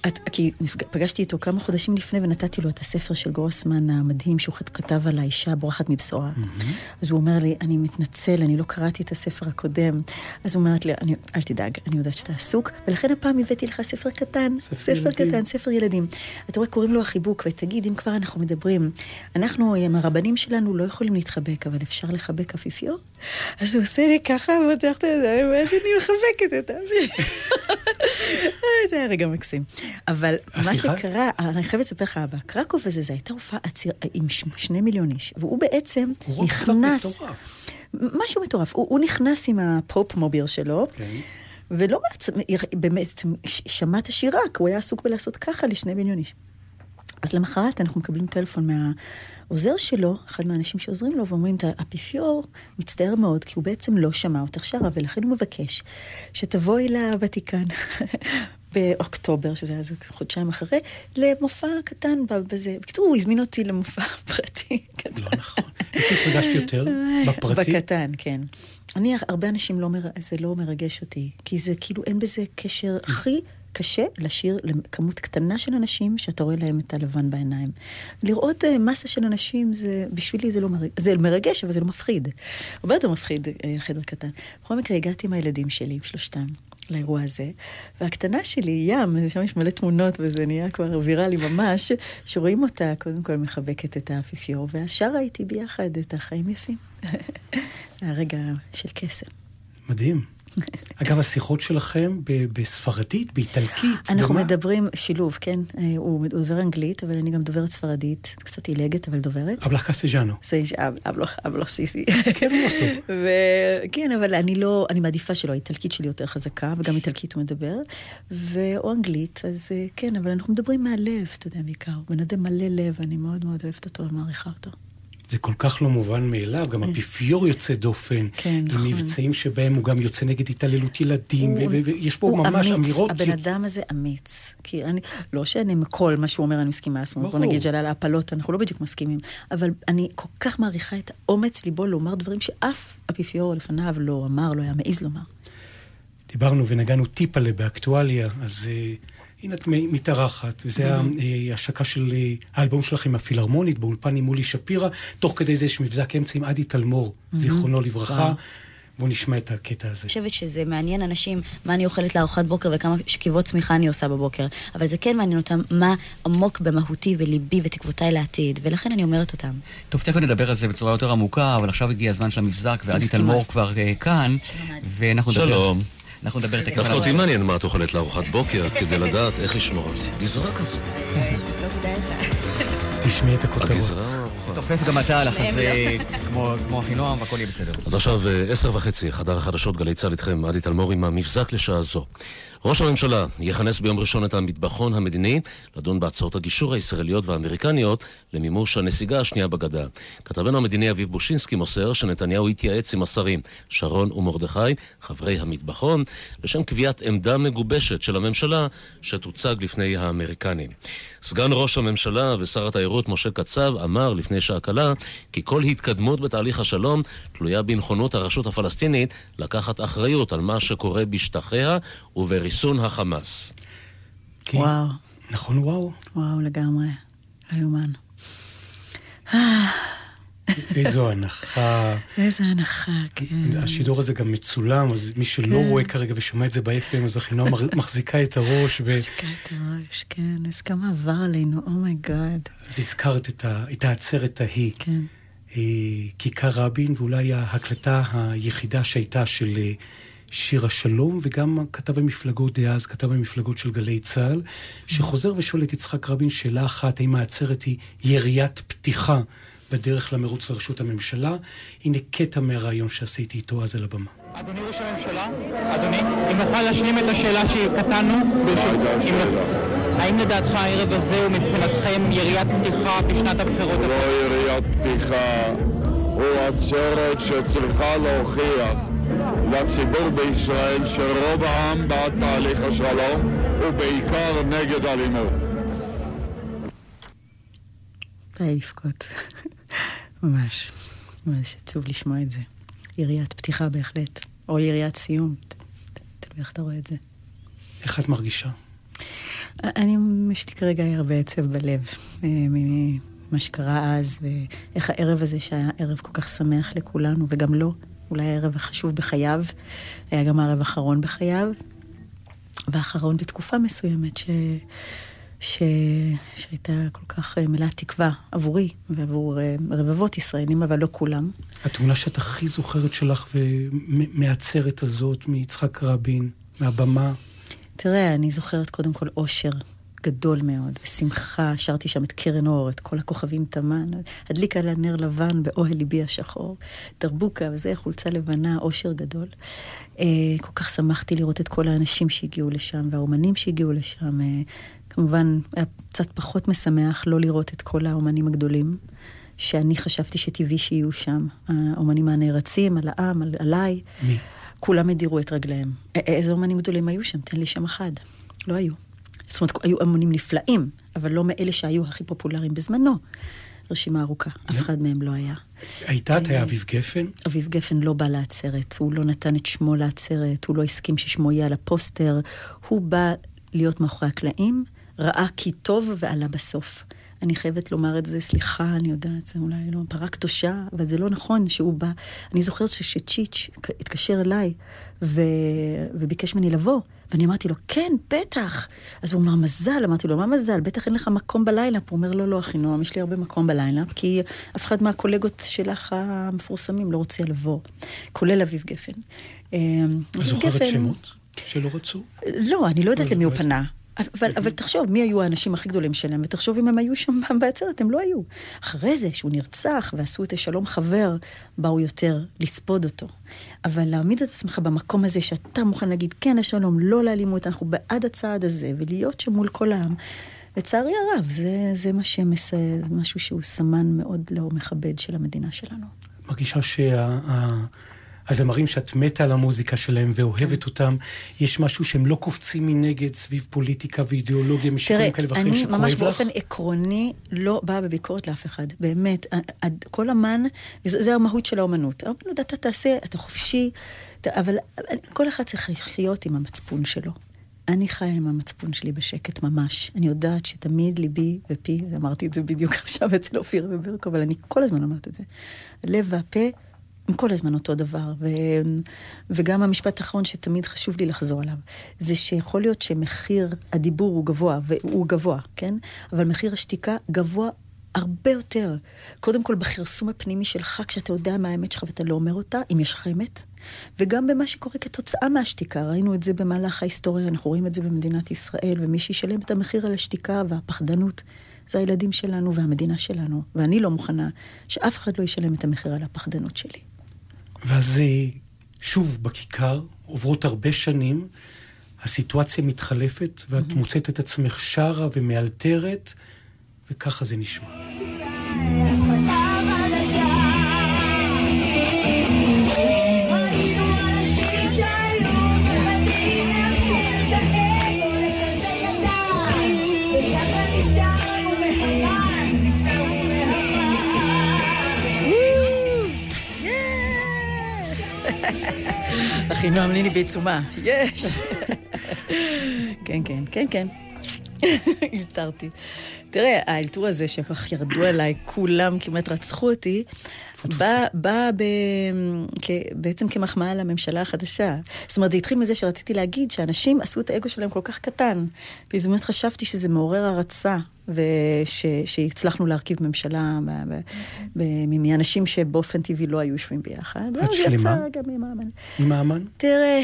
את, כי נפג... פגשתי איתו כמה חודשים לפני ונתתי לו את הספר של גרוסמן המדהים שהוא כתב על האישה הבורחת מבשורה. Mm-hmm. אז הוא אומר לי, אני מתנצל, אני לא קראתי את הספר הקודם. אז הוא אומרת לי, אני, אל תדאג, אני יודעת שאתה עסוק, ולכן הפעם הבאתי לך ספר קטן. ספר, ספר ילדים. קטן, ספר ילדים. אתה רואה, קוראים לו החיבוק, ותגיד, אם כבר אנחנו מדברים, אנחנו עם הרבנים שלנו לא יכולים להתחבק, אבל אפשר לחבק אפיפיור? אז הוא עושה לי ככה, ופותח את הידיים, ואז אני מחבקת את האפיפיור. זה היה רגע מקסים. אבל מה שקרה, אני חייבת לספר לך, בקרקוב הזה, זו הייתה הופעה עם שני מיליון איש, והוא בעצם נכנס... משהו מטורף. הוא, נכנס עם הפופ מוביל שלו. כן. ולא באמת שמע את השירה, כי הוא היה עסוק בלעשות ככה לשני מיליון איש. אז למחרת אנחנו מקבלים טלפון מהעוזר שלו, אחד מהאנשים שעוזרים לו, ואומרים, האפיפיור מצטער מאוד, כי הוא בעצם לא שמע אותך שרה, ולכן הוא מבקש שתבואי לוותיקן באוקטובר, שזה היה חודשיים אחרי, למופע קטן בזה. בקיצור, הוא הזמין אותי למופע פרטי. לא נכון. איפה התרגשתי יותר? בפרטי? בקטן, כן. אני, הרבה אנשים לא, מר... זה לא מרגש אותי, כי זה כאילו, אין בזה קשר הכי... קשה לשיר לכמות קטנה של אנשים שאתה רואה להם את הלבן בעיניים. לראות uh, מסה של אנשים, זה, בשבילי זה לא מרגש, זה מרגש, אבל זה לא מפחיד. הרבה יותר מפחיד, uh, חדר קטן. בכל מקרה, הגעתי עם הילדים שלי, עם שלושתם. לאירוע הזה, והקטנה שלי, ים, שם יש מלא תמונות וזה נהיה כבר ויראלי ממש, שרואים אותה קודם כל מחבקת את האפיפיור, ואז שרה איתי ביחד את החיים יפים. הרגע של קסם. מדהים. אגב, השיחות שלכם בספרדית, באיטלקית, אנחנו במה? מדברים שילוב, כן. אה, הוא דובר אנגלית, אבל אני גם דוברת ספרדית, קצת עילגת, אבל דוברת. אבלה קסטג'אנו. אבלו סיסי. כן. כן, אבל אני לא, אני מעדיפה שלא, האיטלקית שלי יותר חזקה, וגם איטלקית הוא מדבר, או אנגלית, אז אה, כן, אבל אנחנו מדברים מהלב, אתה יודע, בעיקר. בן אדם מלא לב, אני מאוד מאוד אוהבת אותו ומעריכה אותו. זה כל כך לא מובן מאליו, גם כן. האפיפיור יוצא דופן. כן, נכון. עם מבצעים שבהם הוא גם יוצא נגד התעללות ילדים, ויש פה ממש אמיץ, אמירות... הבן אדם הזה אמיץ. כי אני, לא שאני עם כל מה שהוא אומר אני מסכימה, זאת אומרת, בוא נגיד שעל ההפלות אנחנו לא בדיוק מסכימים, אבל אני כל כך מעריכה את האומץ ליבו לומר דברים שאף אפיפיור לפניו לא אמר, לא היה מעז לומר. דיברנו ונגענו טיפה באקטואליה, אז... Uh, הנה את מתארחת, וזה ההשקה של אה, האלבום שלך עם הפילהרמונית באולפן עם מולי שפירא, תוך כדי זה יש מבזק אמצע עם עדי תלמור, זיכרונו לברכה. בואו נשמע את הקטע הזה. אני חושבת שזה מעניין אנשים, מה אני אוכלת לארוחת בוקר וכמה שכיבות צמיחה אני עושה בבוקר. אבל זה כן מעניין אותם מה עמוק במהותי וליבי ותקוותיי לעתיד, ולכן אני אומרת אותם. טוב, תכף נדבר על זה בצורה יותר עמוקה, אבל עכשיו הגיע הזמן של המבזק, ועדי תלמור כבר אה, כאן, ואנחנו נדבר... שלום. אנחנו נדבר תכף דווקא אותי מעניין מה את אוכלת לארוחת בוקר, כדי לדעת איך לשמור על גזרה כזו. תשמעי את הכותרות. תופף גם אתה על החזה כמו אחינועם והכל יהיה בסדר. אז עכשיו אה, עשר וחצי, חדר החדשות גלי צה"ל איתכם, עדי תלמור עם המבזק לשעה זו. ראש הממשלה יכנס ביום ראשון את המטבחון המדיני לדון בהצעות הגישור הישראליות והאמריקניות למימוש הנסיגה השנייה בגדה. כתבנו המדיני אביב בושינסקי מוסר שנתניהו התייעץ עם השרים שרון ומרדכי, חברי המטבחון, לשם קביעת עמדה מגובשת של הממשלה שתוצג לפני האמריקנים. סגן ראש הממשלה ושר התיירות משה קצב אמר לפני שעה קלה כי כל התקדמות בתהליך השלום תלויה בנכונות הרשות הפלסטינית לקחת אחריות על מה שקורה בשטחיה ובריסון החמאס. כן. וואו. נכון וואו? וואו לגמרי. לא יאומן. איזו הנחה. איזו הנחה, כן. השידור הזה גם מצולם, אז מי שלא כן. רואה כרגע ושומע את זה ב-FM, אז אחינועם מחזיקה את הראש. ו... מחזיקה את הראש, כן. אז כמה עבר עלינו, oh my god. Oh אז הזכרת את, ה... את העצרת ההיא. כן. אה, כיכר רבין, ואולי ההקלטה היחידה שהייתה של שיר השלום, וגם כתב המפלגות דאז, כתב המפלגות של גלי צה"ל, שחוזר ושואל את יצחק רבין שאלה אחת, האם העצרת היא יריית פתיחה בדרך למרוץ לראשות הממשלה. הנה קטע מהרעיון שעשיתי איתו אז על הבמה. אדוני ראש הממשלה, אדוני, אם נוכל להשלים את השאלה שקטענו, האם לדעתך הערב הזה הוא מבחינתכם יריית פתיחה בשנת הבחירות? לא יריית פתיחה, הוא עצרת שצריכה להוכיח לציבור בישראל שרוב העם בעד תהליך השלום ובעיקר נגד אלימות. די לבכות. ממש. ממש עצוב לשמוע את זה. יריית פתיחה בהחלט. או יריית סיום. תלוי איך אתה רואה את זה. איך את מרגישה? אני, יש לי כרגע הרבה עצב בלב ממה שקרה אז, ואיך הערב הזה, שהיה ערב כל כך שמח לכולנו, וגם לו, אולי הערב החשוב בחייו, היה גם הערב האחרון בחייו, והאחרון בתקופה מסוימת ש... ש... שהייתה כל כך אה, מלאת תקווה עבורי ועבור אה, רבבות ישראלים, אבל לא כולם. התמונה שאת הכי זוכרת שלך ומהעצרת הזאת, מיצחק רבין, מהבמה? תראה, אני זוכרת קודם כל אושר גדול מאוד, ושמחה, שרתי שם את קרן אור, את כל הכוכבים תמן, הדליקה לה נר לבן באוהל ליבי השחור, דרבוקה וזה, חולצה לבנה, אושר גדול. אה, כל כך שמחתי לראות את כל האנשים שהגיעו לשם, והאומנים שהגיעו לשם. אה, כמובן, היה קצת פחות משמח לא לראות את כל האומנים הגדולים, שאני חשבתי שטבעי שיהיו שם. האומנים הנערצים, על העם, על, עליי. מי? כולם הדירו את רגליהם. איזה אומנים גדולים היו שם? תן לי שם אחד. לא היו. זאת אומרת, היו אמנים נפלאים, אבל לא מאלה שהיו הכי פופולריים בזמנו. רשימה ארוכה, אף אחד מהם לא היה. הייתה, את היה אביב גפן? אביב גפן לא בא לעצרת, הוא לא נתן את שמו לעצרת, הוא לא הסכים ששמו יהיה על הפוסטר, הוא בא להיות מאחורי הקלעים, ראה כי טוב ועלה בסוף. אני חייבת לומר את זה, סליחה, אני יודעת, זה אולי לא פרה קדושה, אבל זה לא נכון שהוא בא. אני זוכרת שצ'יץ' התקשר אליי ו... וביקש ממני לבוא, ואני אמרתי לו, כן, בטח. אז הוא אמר, מזל. אמרתי לו, מה מזל? בטח אין לך מקום בליינאפ. הוא אומר, לא, לא, אחינועם, יש לי הרבה מקום בליינאפ, כי אף אחד מהקולגות שלך המפורסמים לא רוצה לבוא, כולל אביב גפן. את זוכרת שמות שלא רצו? לא, אני לא יודעת למי הוא פנה. אבל, אבל תחשוב, מי היו האנשים הכי גדולים שלהם, ותחשוב אם הם היו שם בעצרת, הם לא היו. אחרי זה, שהוא נרצח ועשו את השלום חבר, באו יותר לספוד אותו. אבל להעמיד את עצמך במקום הזה שאתה מוכן להגיד כן לשלום, לא לאלימות, אנחנו בעד הצעד הזה, ולהיות שם מול כל העם. לצערי הרב, זה, זה מה שמס... זה משהו שהוא סמן מאוד לא מכבד של המדינה שלנו. מרגישה שה... הזמרים שאת מתה על המוזיקה שלהם ואוהבת אותם, יש משהו שהם לא קופצים מנגד סביב פוליטיקה ואידיאולוגיה משיקולים כאלה ואחרים שכואב לך? תראה, אני ממש באופן עקרוני לא באה בביקורת לאף אחד, באמת. כל אמן, זה המהות של האומנות. האומנות, אתה תעשה, אתה חופשי, אבל כל אחד צריך לחיות עם המצפון שלו. אני חיה עם המצפון שלי בשקט ממש. אני יודעת שתמיד ליבי ופי, ואמרתי את זה בדיוק עכשיו אצל אופיר וברקו, אבל אני כל הזמן אומרת את זה. הלב והפה הם כל הזמן אותו דבר. ו... וגם המשפט האחרון שתמיד חשוב לי לחזור עליו, זה שיכול להיות שמחיר הדיבור הוא גבוה, והוא גבוה, כן? אבל מחיר השתיקה גבוה הרבה יותר. קודם כל בכרסום הפנימי שלך, כשאתה יודע מה האמת שלך ואתה לא אומר אותה, אם יש לך אמת, וגם במה שקורה כתוצאה מהשתיקה. ראינו את זה במהלך ההיסטוריה, אנחנו רואים את זה במדינת ישראל, ומי שישלם את המחיר על השתיקה והפחדנות, זה הילדים שלנו והמדינה שלנו. ואני לא מוכנה שאף אחד לא ישלם את המחיר על הפחדנות שלי. ואז שוב בכיכר, עוברות הרבה שנים, הסיטואציה מתחלפת, ואת mm-hmm. מוצאת את עצמך שרה ומאלתרת, וככה זה נשמע. אחינועם ניני בעיצומה, יש. כן, כן, כן, כן. אלתרתי. תראה, האלתור הזה שכך ירדו עליי, כולם כמעט רצחו אותי, בא, בא ב, כ, בעצם כמחמאה לממשלה החדשה. זאת אומרת, זה התחיל מזה שרציתי להגיד שאנשים עשו את האגו שלהם כל כך קטן. ובאמת חשבתי שזה מעורר הערצה, ושהצלחנו להרכיב ממשלה מאנשים שבאופן טבעי לא היו יושבים ביחד. את שלמה? גם עם האמן. עם האמן? תראה...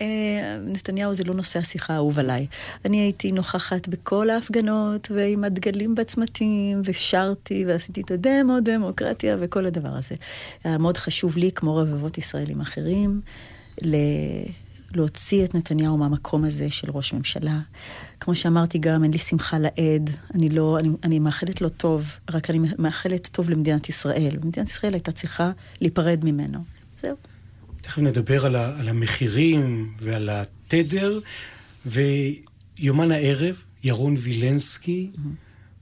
אה, נתניהו זה לא נושא השיחה האהוב עליי. אני הייתי נוכחת בכל ההפגנות, ועם הדגלים בצמתים, ושרתי, ועשיתי את הדמו, דמוקרטיה, וכל הדבר הזה. היה מאוד חשוב לי, כמו רבבות ישראלים אחרים, ל... להוציא את נתניהו מהמקום הזה של ראש ממשלה. כמו שאמרתי גם, אין לי שמחה לעד, אני לא, אני, אני מאחלת לו טוב, רק אני מאחלת טוב למדינת ישראל. מדינת ישראל הייתה צריכה להיפרד ממנו. זהו. תכף נדבר על, ה, על המחירים ועל התדר, ויומן הערב, ירון וילנסקי, mm-hmm.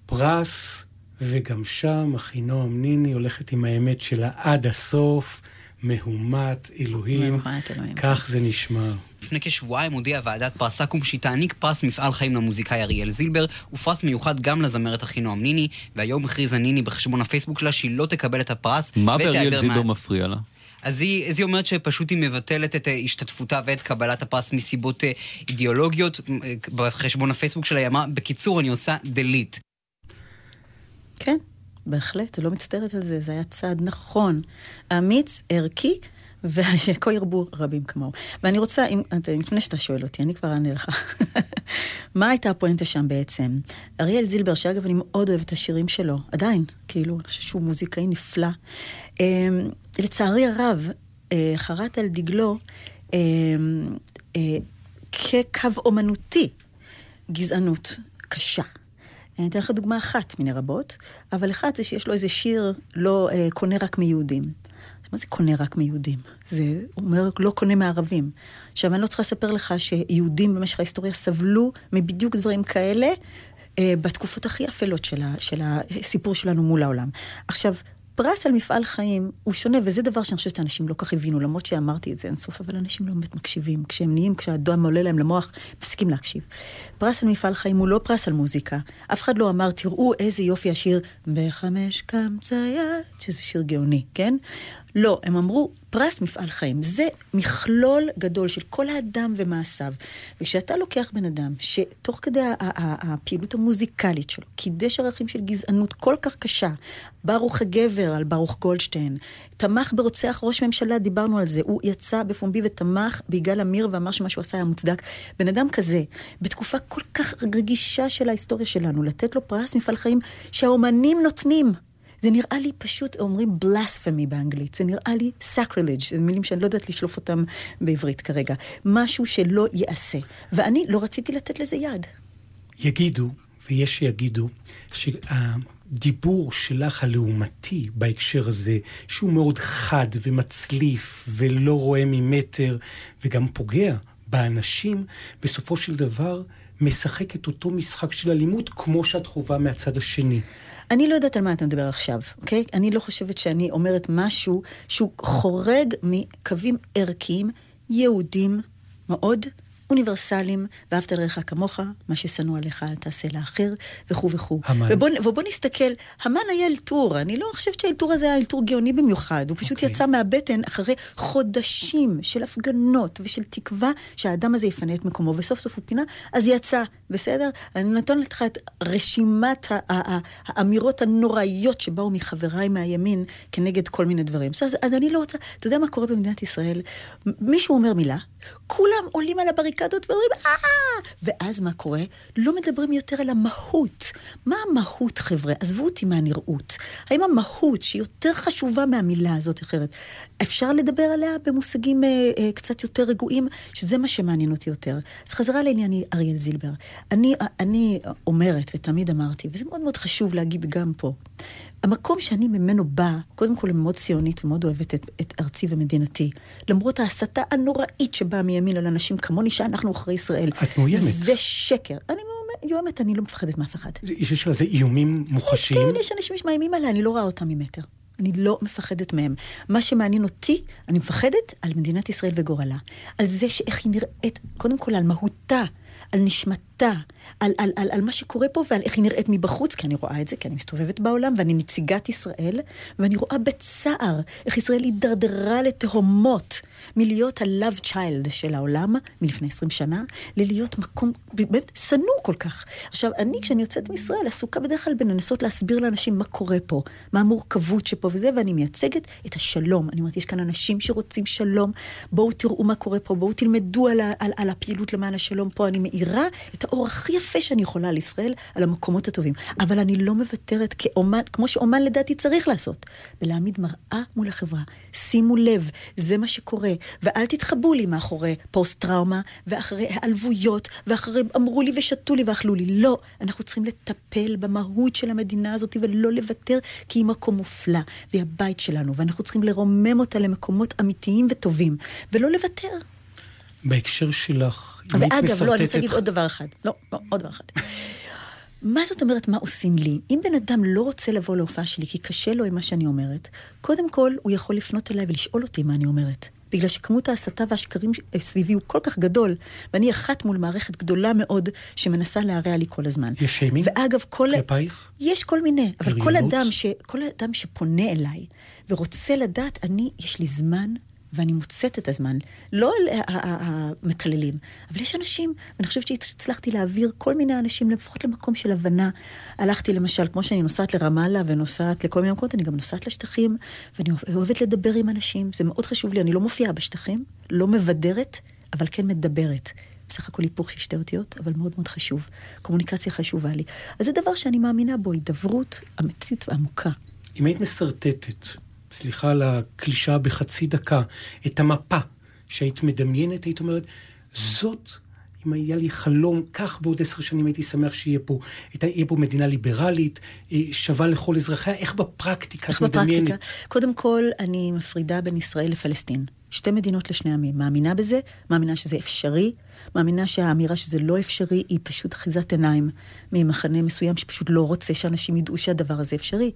פרס, וגם שם אחינועם ניני הולכת עם האמת שלה עד הסוף, מהומת אלוהים. מהומת אלוהים. כך זה נשמע. לפני כשבועיים הודיעה ועדת פרס אקו"ם שהיא תעניק פרס מפעל חיים למוזיקאי אריאל זילבר, ופרס מיוחד גם לזמרת אחינועם ניני, והיום הכריזה ניני בחשבון הפייסבוק שלה שהיא לא תקבל את הפרס. מה באריאל זילבר מה- מפריע לה? אז היא, אז היא אומרת שפשוט היא מבטלת את אה, השתתפותה ואת קבלת הפרס מסיבות אה, אידיאולוגיות. אה, בחשבון הפייסבוק שלה היא אמרה, בקיצור, אני עושה delete. כן, בהחלט, לא מצטערת על זה, זה היה צעד נכון, אמיץ, ערכי, ושכה ירבו רבים כמוהו. ואני רוצה, אם, לפני שאתה שואל אותי, אני כבר אענה לך. מה הייתה הפואנטה שם בעצם? אריאל זילבר, שאגב, אני מאוד אוהבת את השירים שלו, עדיין, כאילו, אני חושבת שהוא מוזיקאי נפלא. אה, לצערי הרב, אה, חרת על דגלו אה, אה, כקו אומנותי גזענות קשה. אני אתן לך דוגמה אחת מיני רבות, אבל אחת זה שיש לו איזה שיר לא אה, קונה רק מיהודים. מה זה קונה רק מיהודים? זה אומר לא קונה מערבים. עכשיו, אני לא צריכה לספר לך שיהודים במשך ההיסטוריה סבלו מבדיוק דברים כאלה אה, בתקופות הכי אפלות של, ה, של הסיפור שלנו מול העולם. עכשיו, פרס על מפעל חיים הוא שונה, וזה דבר שאני חושבת שאנשים לא כך הבינו, למרות שאמרתי את זה אינסוף, אבל אנשים לא באמת מקשיבים. כשהם נהיים, כשהדם עולה להם למוח, מפסיקים להקשיב. פרס על מפעל חיים הוא לא פרס על מוזיקה. אף אחד לא אמר, תראו איזה יופי השיר, בחמש קם צייד, שזה שיר גאוני, כן? לא, הם אמרו, פרס מפעל חיים. זה מכלול גדול של כל האדם ומעשיו. וכשאתה לוקח בן אדם שתוך כדי הפעילות המוזיקלית שלו, קידש ערכים של גזענות כל כך קשה, ברוך הגבר על ברוך גולדשטיין, תמך ברוצח ראש ממשלה, דיברנו על זה, הוא יצא בפומבי ותמך ביגאל עמיר ואמר שמה שהוא עשה היה מוצדק. בן אדם כזה, בתקופה כל כך רגישה של ההיסטוריה שלנו, לתת לו פרס מפעל חיים שהאומנים נותנים. זה נראה לי פשוט, אומרים blasphemy באנגלית, זה נראה לי sacrilege, זה מילים שאני לא יודעת לשלוף אותם בעברית כרגע. משהו שלא ייעשה. ואני לא רציתי לתת לזה יד. יגידו, ויש שיגידו, שהדיבור שלך הלעומתי בהקשר הזה, שהוא מאוד חד ומצליף ולא רואה ממטר, וגם פוגע באנשים, בסופו של דבר משחק את אותו משחק של אלימות כמו שאת חווה מהצד השני. אני לא יודעת על מה אתה מדבר עכשיו, אוקיי? אני לא חושבת שאני אומרת משהו שהוא חורג מקווים ערכיים, יהודים, מאוד אוניברסליים, ואהבת לרעך כמוך, מה ששנוא עליך אל תעשה לאחר, וכו' וכו'. המן. ובוא, ובוא נסתכל, המן היה אלתור, אני לא חושבת שהאלתור הזה היה אלתור גאוני במיוחד, הוא פשוט okay. יצא מהבטן אחרי חודשים של הפגנות ושל תקווה שהאדם הזה יפנה את מקומו, וסוף סוף הוא פינה, אז יצא, בסדר? אני נותנת לך את רשימת האמירות הנוראיות שבאו מחבריי מהימין כנגד כל מיני דברים. אז, אז אני לא רוצה, אתה יודע מה קורה במדינת ישראל? מישהו אומר מילה, כולם עולים על הבריקדות ואומרים, אה! ואז מה קורה? לא מדברים יותר על המהות. מה המהות, חבר'ה? עזבו אותי מהנראות. האם המהות, שהיא יותר חשובה מהמילה הזאת אחרת, אפשר לדבר עליה במושגים אה, אה, קצת יותר רגועים? שזה מה שמעניין אותי יותר. אז חזרה לעניין אריאל זילבר. אני, אני אומרת, ותמיד אמרתי, וזה מאוד מאוד חשוב להגיד גם פה, המקום שאני ממנו באה, קודם כל מאוד ציונית ומאוד אוהבת את, את ארצי ומדינתי. למרות ההסתה הנוראית שבאה מימין על אנשים כמוני, שאנחנו אחרי ישראל. את מאוימת. זה שקר. אני מאוימת, אני לא מפחדת מאף אחד. יש על זה איומים מוחשיים? כן, יש אנשים שמאיימים עליי, אני לא רואה אותם ממטר. אני לא מפחדת מהם. מה שמעניין אותי, אני מפחדת על מדינת ישראל וגורלה. על זה שאיך היא נראית, קודם כל על מהותה, על נשמתה, על, על, על, על מה שקורה פה ועל איך היא נראית מבחוץ, כי אני רואה את זה, כי אני מסתובבת בעולם ואני נציגת ישראל, ואני רואה בצער איך ישראל הידרדרה לתהומות מלהיות ה-love child של העולם מלפני 20 שנה, ללהיות מקום באמת שנוא כל כך. עכשיו, אני, כשאני יוצאת מישראל, עסוקה בדרך כלל בלנסות להסביר לאנשים מה קורה פה, מה המורכבות שפה וזה, ואני מייצגת את השלום. אני אומרת, יש כאן אנשים שרוצים שלום, בואו תראו מה קורה פה, בואו תלמדו על, על, על הפעילות למען השלום פה. אני מאירה את האור הכי יפה שאני יכולה על ישראל, על המקומות הטובים. אבל אני לא מוותרת כאומן, כמו שאומן לדעתי צריך לעשות, ולהעמיד מראה מול החברה. שימו לב, זה מה שקורה, ואל תתחבאו לי מאחורי פוסט-טראומה, ואחרי העלבויות, ואחרי אמרו לי ושתו לי ואכלו לי. לא, אנחנו צריכים לטפל במהות של המדינה הזאת ולא לוותר, כי היא מקום מופלא, והיא הבית שלנו, ואנחנו צריכים לרומם אותה למקומות אמיתיים וטובים, ולא לוותר. בהקשר שלך, אם ואגב, לא, אני רוצה להגיד עוד דבר אחד. לא, לא, עוד דבר אחד. מה זאת אומרת, מה עושים לי? אם בן אדם לא רוצה לבוא להופעה שלי כי קשה לו עם מה שאני אומרת, קודם כל הוא יכול לפנות אליי ולשאול אותי מה אני אומרת. בגלל שכמות ההסתה והשקרים סביבי הוא כל כך גדול, ואני אחת מול מערכת גדולה מאוד שמנסה להרע לי כל הזמן. יש שיימינג? ואגב, כל... כלפייך? יש כל מיני, אבל כל? אדם, ש... כל אדם שפונה אליי ורוצה לדעת, אני, יש לי זמן ואני מוצאת את הזמן. לא על המקללים, אבל יש אנשים, ואני חושבת שהצלחתי להעביר כל מיני אנשים, לפחות למקום של הבנה. הלכתי למשל, כמו שאני נוסעת לרמאללה ונוסעת לכל מיני מקומות, אני גם נוסעת לשטחים, ואני אוהבת לדבר עם אנשים, זה מאוד חשוב לי, אני לא מופיעה בשטחים, לא מבדרת, אבל כן מדברת. בסך הכל היפוך של שתי אותיות, אבל מאוד מאוד חשוב. קומוניקציה חשובה לי. אז זה דבר שאני מאמינה בו, הידברות אמיתית ועמוקה. אם היית משרטטת, סליחה על הקלישאה בחצי דקה, את המפה שהיית מדמיינת, היית אומרת, זאת, אם היה לי חלום, כך בעוד עשר שנים הייתי שמח שיהיה פה, הייתה- יהיה פה מדינה ליברלית, אה, שווה לכל אזרחיה, איך בפרקטיקה איך את מדמיינת? בפרקטיקה? קודם כל, אני מפרידה בין ישראל לפלסטין. שתי מדינות לשני עמים. מאמינה בזה, מאמינה שזה אפשרי, מאמינה שהאמירה שזה לא אפשרי היא פשוט אחיזת עיניים ממחנה מסוים שפשוט לא רוצה שאנשים ידעו שהדבר הזה אפשרי.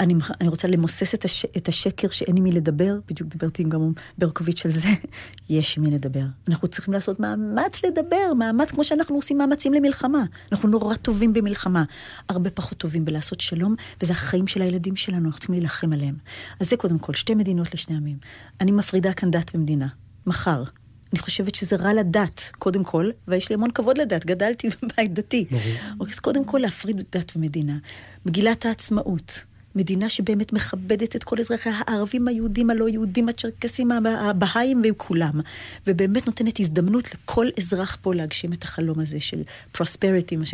אני, אני רוצה למוסס את, הש, את השקר שאין עם מי לדבר, בדיוק דיברתי עם גם ברקוביץ' על זה, יש עם מי לדבר. אנחנו צריכים לעשות מאמץ לדבר, מאמץ כמו שאנחנו עושים מאמצים למלחמה. אנחנו נורא טובים במלחמה, הרבה פחות טובים בלעשות שלום, וזה החיים של הילדים שלנו, אנחנו צריכים להילחם עליהם. אז זה קודם כל, שתי מדינות לשני עמים. אני מפרידה כאן דת ומדינה. מחר. אני חושבת שזה רע לדת, קודם כל, ויש לי המון כבוד לדת, גדלתי בבית דתי. אוקיי, אז קודם כל להפריד דת ומדינה. מגילת העצמאות. מדינה שבאמת מכבדת את כל אזרחיה, הערבים, היהודים, הלא יהודים, הצ'רקסים, הבהאים וכולם. ובאמת נותנת הזדמנות לכל אזרח פה להגשים את החלום הזה של פרוספריטי, מה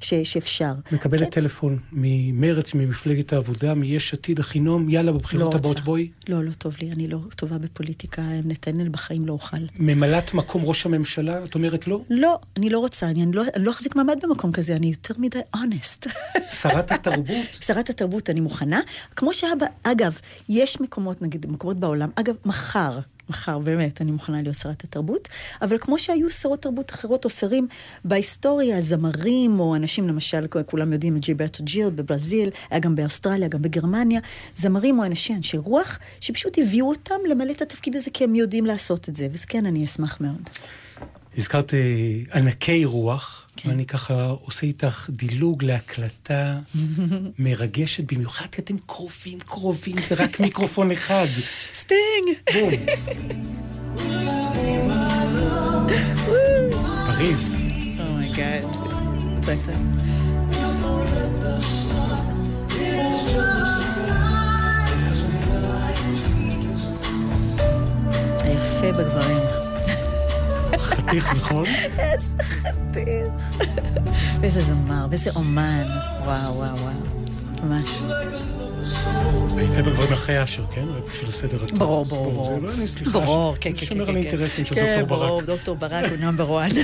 שאפשר. מקבלת טלפון ממרץ, ממפלגת העבודה, מיש עתיד, אחינום, יאללה, בבחירות לא הבאות. בואי. לא, לא טוב לי, אני לא טובה בפוליטיקה, נתנאל בחיים לא אוכל. ממלאת מקום ראש הממשלה, את אומרת לא? לא, אני לא רוצה, אני, אני, לא, לא אחזיק מעמד במקום כזה, אני יותר מדי אונסט. שרת התרבות? שרת התרבות, אני מוכנה. כמו שאבא, אגב, יש מקומות, נגיד, מקומות בעולם, אגב, מחר, מחר, באמת, אני מוכנה להיות שרת התרבות, אבל כמו שהיו שרות תרבות אחרות או שרים בהיסטוריה, זמרים או אנשים, למשל, כולם יודעים ג'יברטו ג'יל בברזיל, היה גם באוסטרליה, גם בגרמניה, זמרים או אנשי אנשי רוח, שפשוט הביאו אותם למלא את התפקיד הזה כי הם יודעים לעשות את זה, אז כן, אני אשמח מאוד. הזכרת אה, ענקי רוח, כן. ואני ככה עושה איתך דילוג להקלטה מרגשת במיוחד, כי אתם קרובים, קרובים, זה רק מיקרופון אחד. סטינג! בום. פריז. Oh my god. היפה בגברים. חתיך, נכון? איזה חתיך. ואיזה זמר, ואיזה אומן. וואו, וואו, וואו. ממש. היפה בגברים אחרי אשר, כן? בשביל הסדר הטוב. ברור, ברור, ברור. לא. ברור, ש- כן, כן, כן. שומר כן, על כן. האינטרסים של כן, דוקטור ברור, ברק. דוקטור ברק הוא נאמבר 1.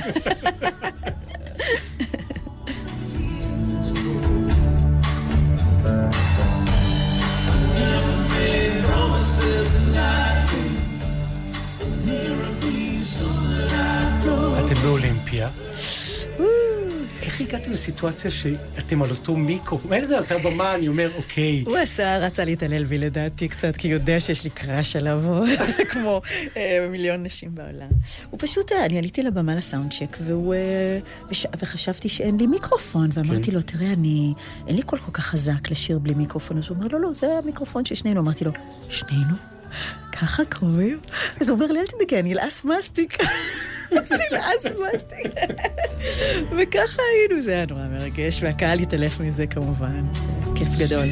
הגעתם לסיטואציה שאתם על אותו מיקרופון? אין לזה יותר במה, אני אומר, אוקיי. הוא עשה, רצה להתעלל בי לדעתי קצת, כי הוא יודע שיש לי crush עליו, כמו אה, מיליון נשים בעולם. הוא פשוט, אה, אני עליתי לבמה ל sound check. אה, וחשבתי שאין לי מיקרופון, ואמרתי לו, תראה, אני... אין לי קול כל כך חזק לשיר בלי מיקרופון. אז הוא אומר, לא, לא, זה המיקרופון של שנינו. אמרתי לו, שנינו? ככה קרובים? אז הוא אומר לי, אל תדאגי, אני אלעס מסטיק. מסטיק. וככה היינו, זה היה נורא מרגש, והקהל התעלף מזה כמובן, זה כיף גדול.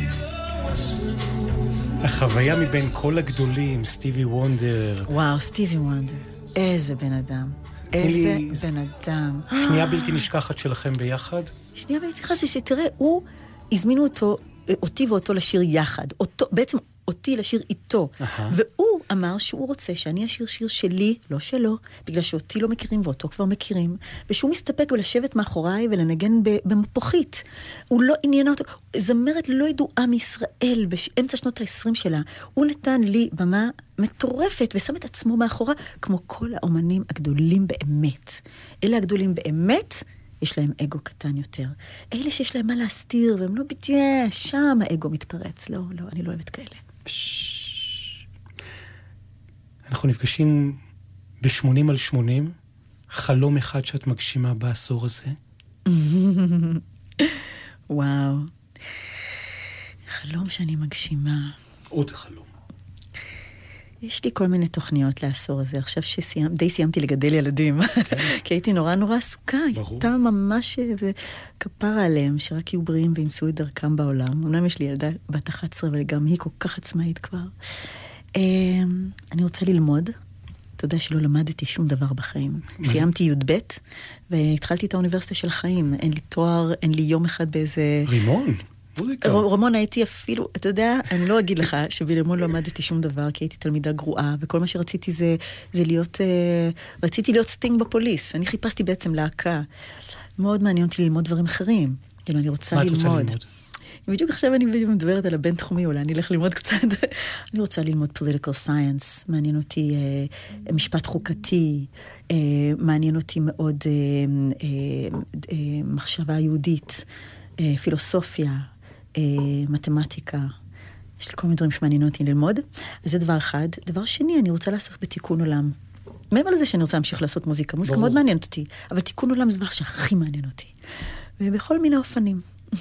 החוויה מבין כל הגדולים, סטיבי וונדר. וואו, סטיבי וונדר, איזה בן אדם. איזה בן אדם. שנייה בלתי נשכחת שלכם ביחד. שנייה, ואני צריכה שתראה, הוא, הזמינו אותו, אה, אותי ואותו לשיר יחד. אותו, בעצם אותי לשיר איתו. אהה. והוא אמר שהוא רוצה שאני אשיר שיר שלי, לא שלו, בגלל שאותי לא מכירים ואותו כבר מכירים, ושהוא מסתפק בלשבת מאחוריי ולנגן במפוחית. הוא לא עניין אותו, זמרת לא ידועה מישראל באמצע שנות ה-20 שלה. הוא נתן לי במה מטורפת ושם את עצמו מאחורה, כמו כל האומנים הגדולים באמת. אלה הגדולים באמת, יש להם אגו קטן יותר. אלה שיש להם מה להסתיר, והם לא בדיוק, שם האגו מתפרץ. לא, לא, אני לא אוהבת כאלה. אנחנו נפגשים ב-80 על 80, חלום אחד שאת מגשימה בעשור הזה. וואו. חלום שאני מגשימה. עוד חלום. יש לי כל מיני תוכניות לעשור הזה. עכשיו שדי סיימתי לגדל ילדים, כי הייתי נורא נורא עסוקה. ברור. הייתה ממש כפרה עליהם, שרק יהיו בריאים וימצאו את דרכם בעולם. אמנם יש לי ילדה בת 11, אבל גם היא כל כך עצמאית כבר. אמ, אני רוצה ללמוד. אתה יודע שלא למדתי שום דבר בחיים. סיימתי י"ב, והתחלתי את האוניברסיטה של החיים. אין לי תואר, אין לי יום אחד באיזה... רימון? רימון הייתי אפילו, אתה יודע, אני לא אגיד לך שברימון לא למדתי שום דבר, כי הייתי תלמידה גרועה, וכל מה שרציתי זה, זה להיות, אה, רציתי להיות סטינג ב-Police. אני חיפשתי בעצם להקה. מאוד מעניין אותי ללמוד דברים אחרים. כאילו, אני רוצה ללמוד. מה את רוצה ללמוד? בדיוק עכשיו אני בדיוק מדברת על הבינתחומי, אולי אני אלך ללמוד קצת. אני רוצה ללמוד political science, מעניין אותי אה, משפט חוקתי, אה, מעניין אותי מאוד אה, אה, אה, מחשבה יהודית, אה, פילוסופיה, מתמטיקה. יש לי כל מיני דברים שמעניינים אותי ללמוד, אז זה דבר אחד. דבר שני, אני רוצה לעשות בתיקון עולם. מעבר לזה שאני רוצה להמשיך לעשות מוזיקה, מוזיקה ברור. מאוד מעניינת אותי, אבל תיקון עולם זה דבר שהכי מעניין אותי. ובכל מיני אופנים.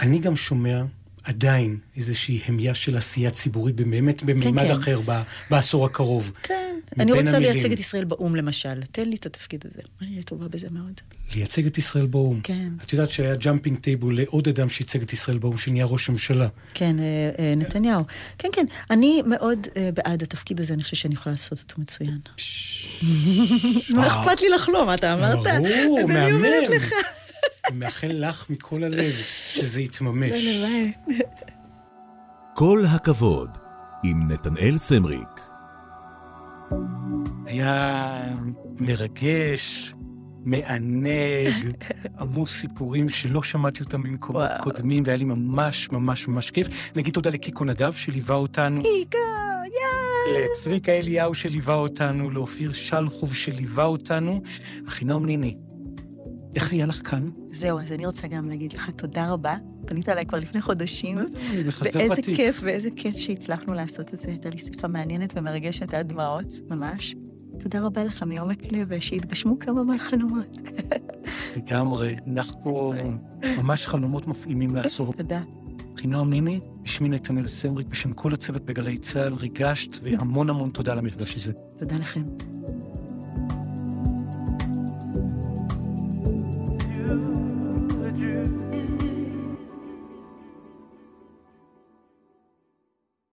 אני גם שומע עדיין איזושהי המיה של עשייה ציבורית באמת במימד כן, כן. אחר כן. בעשור הקרוב. כן, אני רוצה המילים. לייצג את ישראל באו"ם למשל. תן לי את התפקיד הזה, אני אהיה טובה בזה מאוד. לייצג את ישראל באו"ם. כן. את יודעת שהיה jumping table לעוד אדם שייצג את ישראל באו"ם, שנהיה ראש הממשלה. כן, אה, אה, נתניהו. כן, כן, אני מאוד אה, בעד התפקיד הזה, אני חושבת שאני יכולה לעשות אותו מצוין. מה אכפת לי לחלום, אתה אמרת? ברור, מהמם. אז אני אומרת לך. מאחל לך מכל הלב שזה יתממש. כל הכבוד, עם נתנאל סמריק. היה מרגש, מענג, עמוס סיפורים שלא שמעתי אותם ממקומות קודמים, והיה לי ממש ממש ממש כיף. נגיד תודה לקיקו נדב שליווה אותנו. קיקו, יאי! לצביקה אליהו שליווה אותנו, לאופיר שלחוב שליווה אותנו, אחינום ניני. איך היה לך כאן? זהו, אז אני רוצה גם להגיד לך תודה רבה. פנית אליי כבר לפני חודשים. ואיזה כיף, ואיזה כיף שהצלחנו לעשות את זה. הייתה לי שיחה מעניינת ומרגשת עד דמעות, ממש. תודה רבה לך מעומק לב, ושהתגשמו כמה מהחלומות. לגמרי, אנחנו ממש חלומות מפעימים לעשור. תודה. חינום ניני, בשמי נתנאל סמריק, בשם כל הצוות בגלי צה"ל, ריגשת, והמון המון תודה על המפגש הזה. תודה לכם.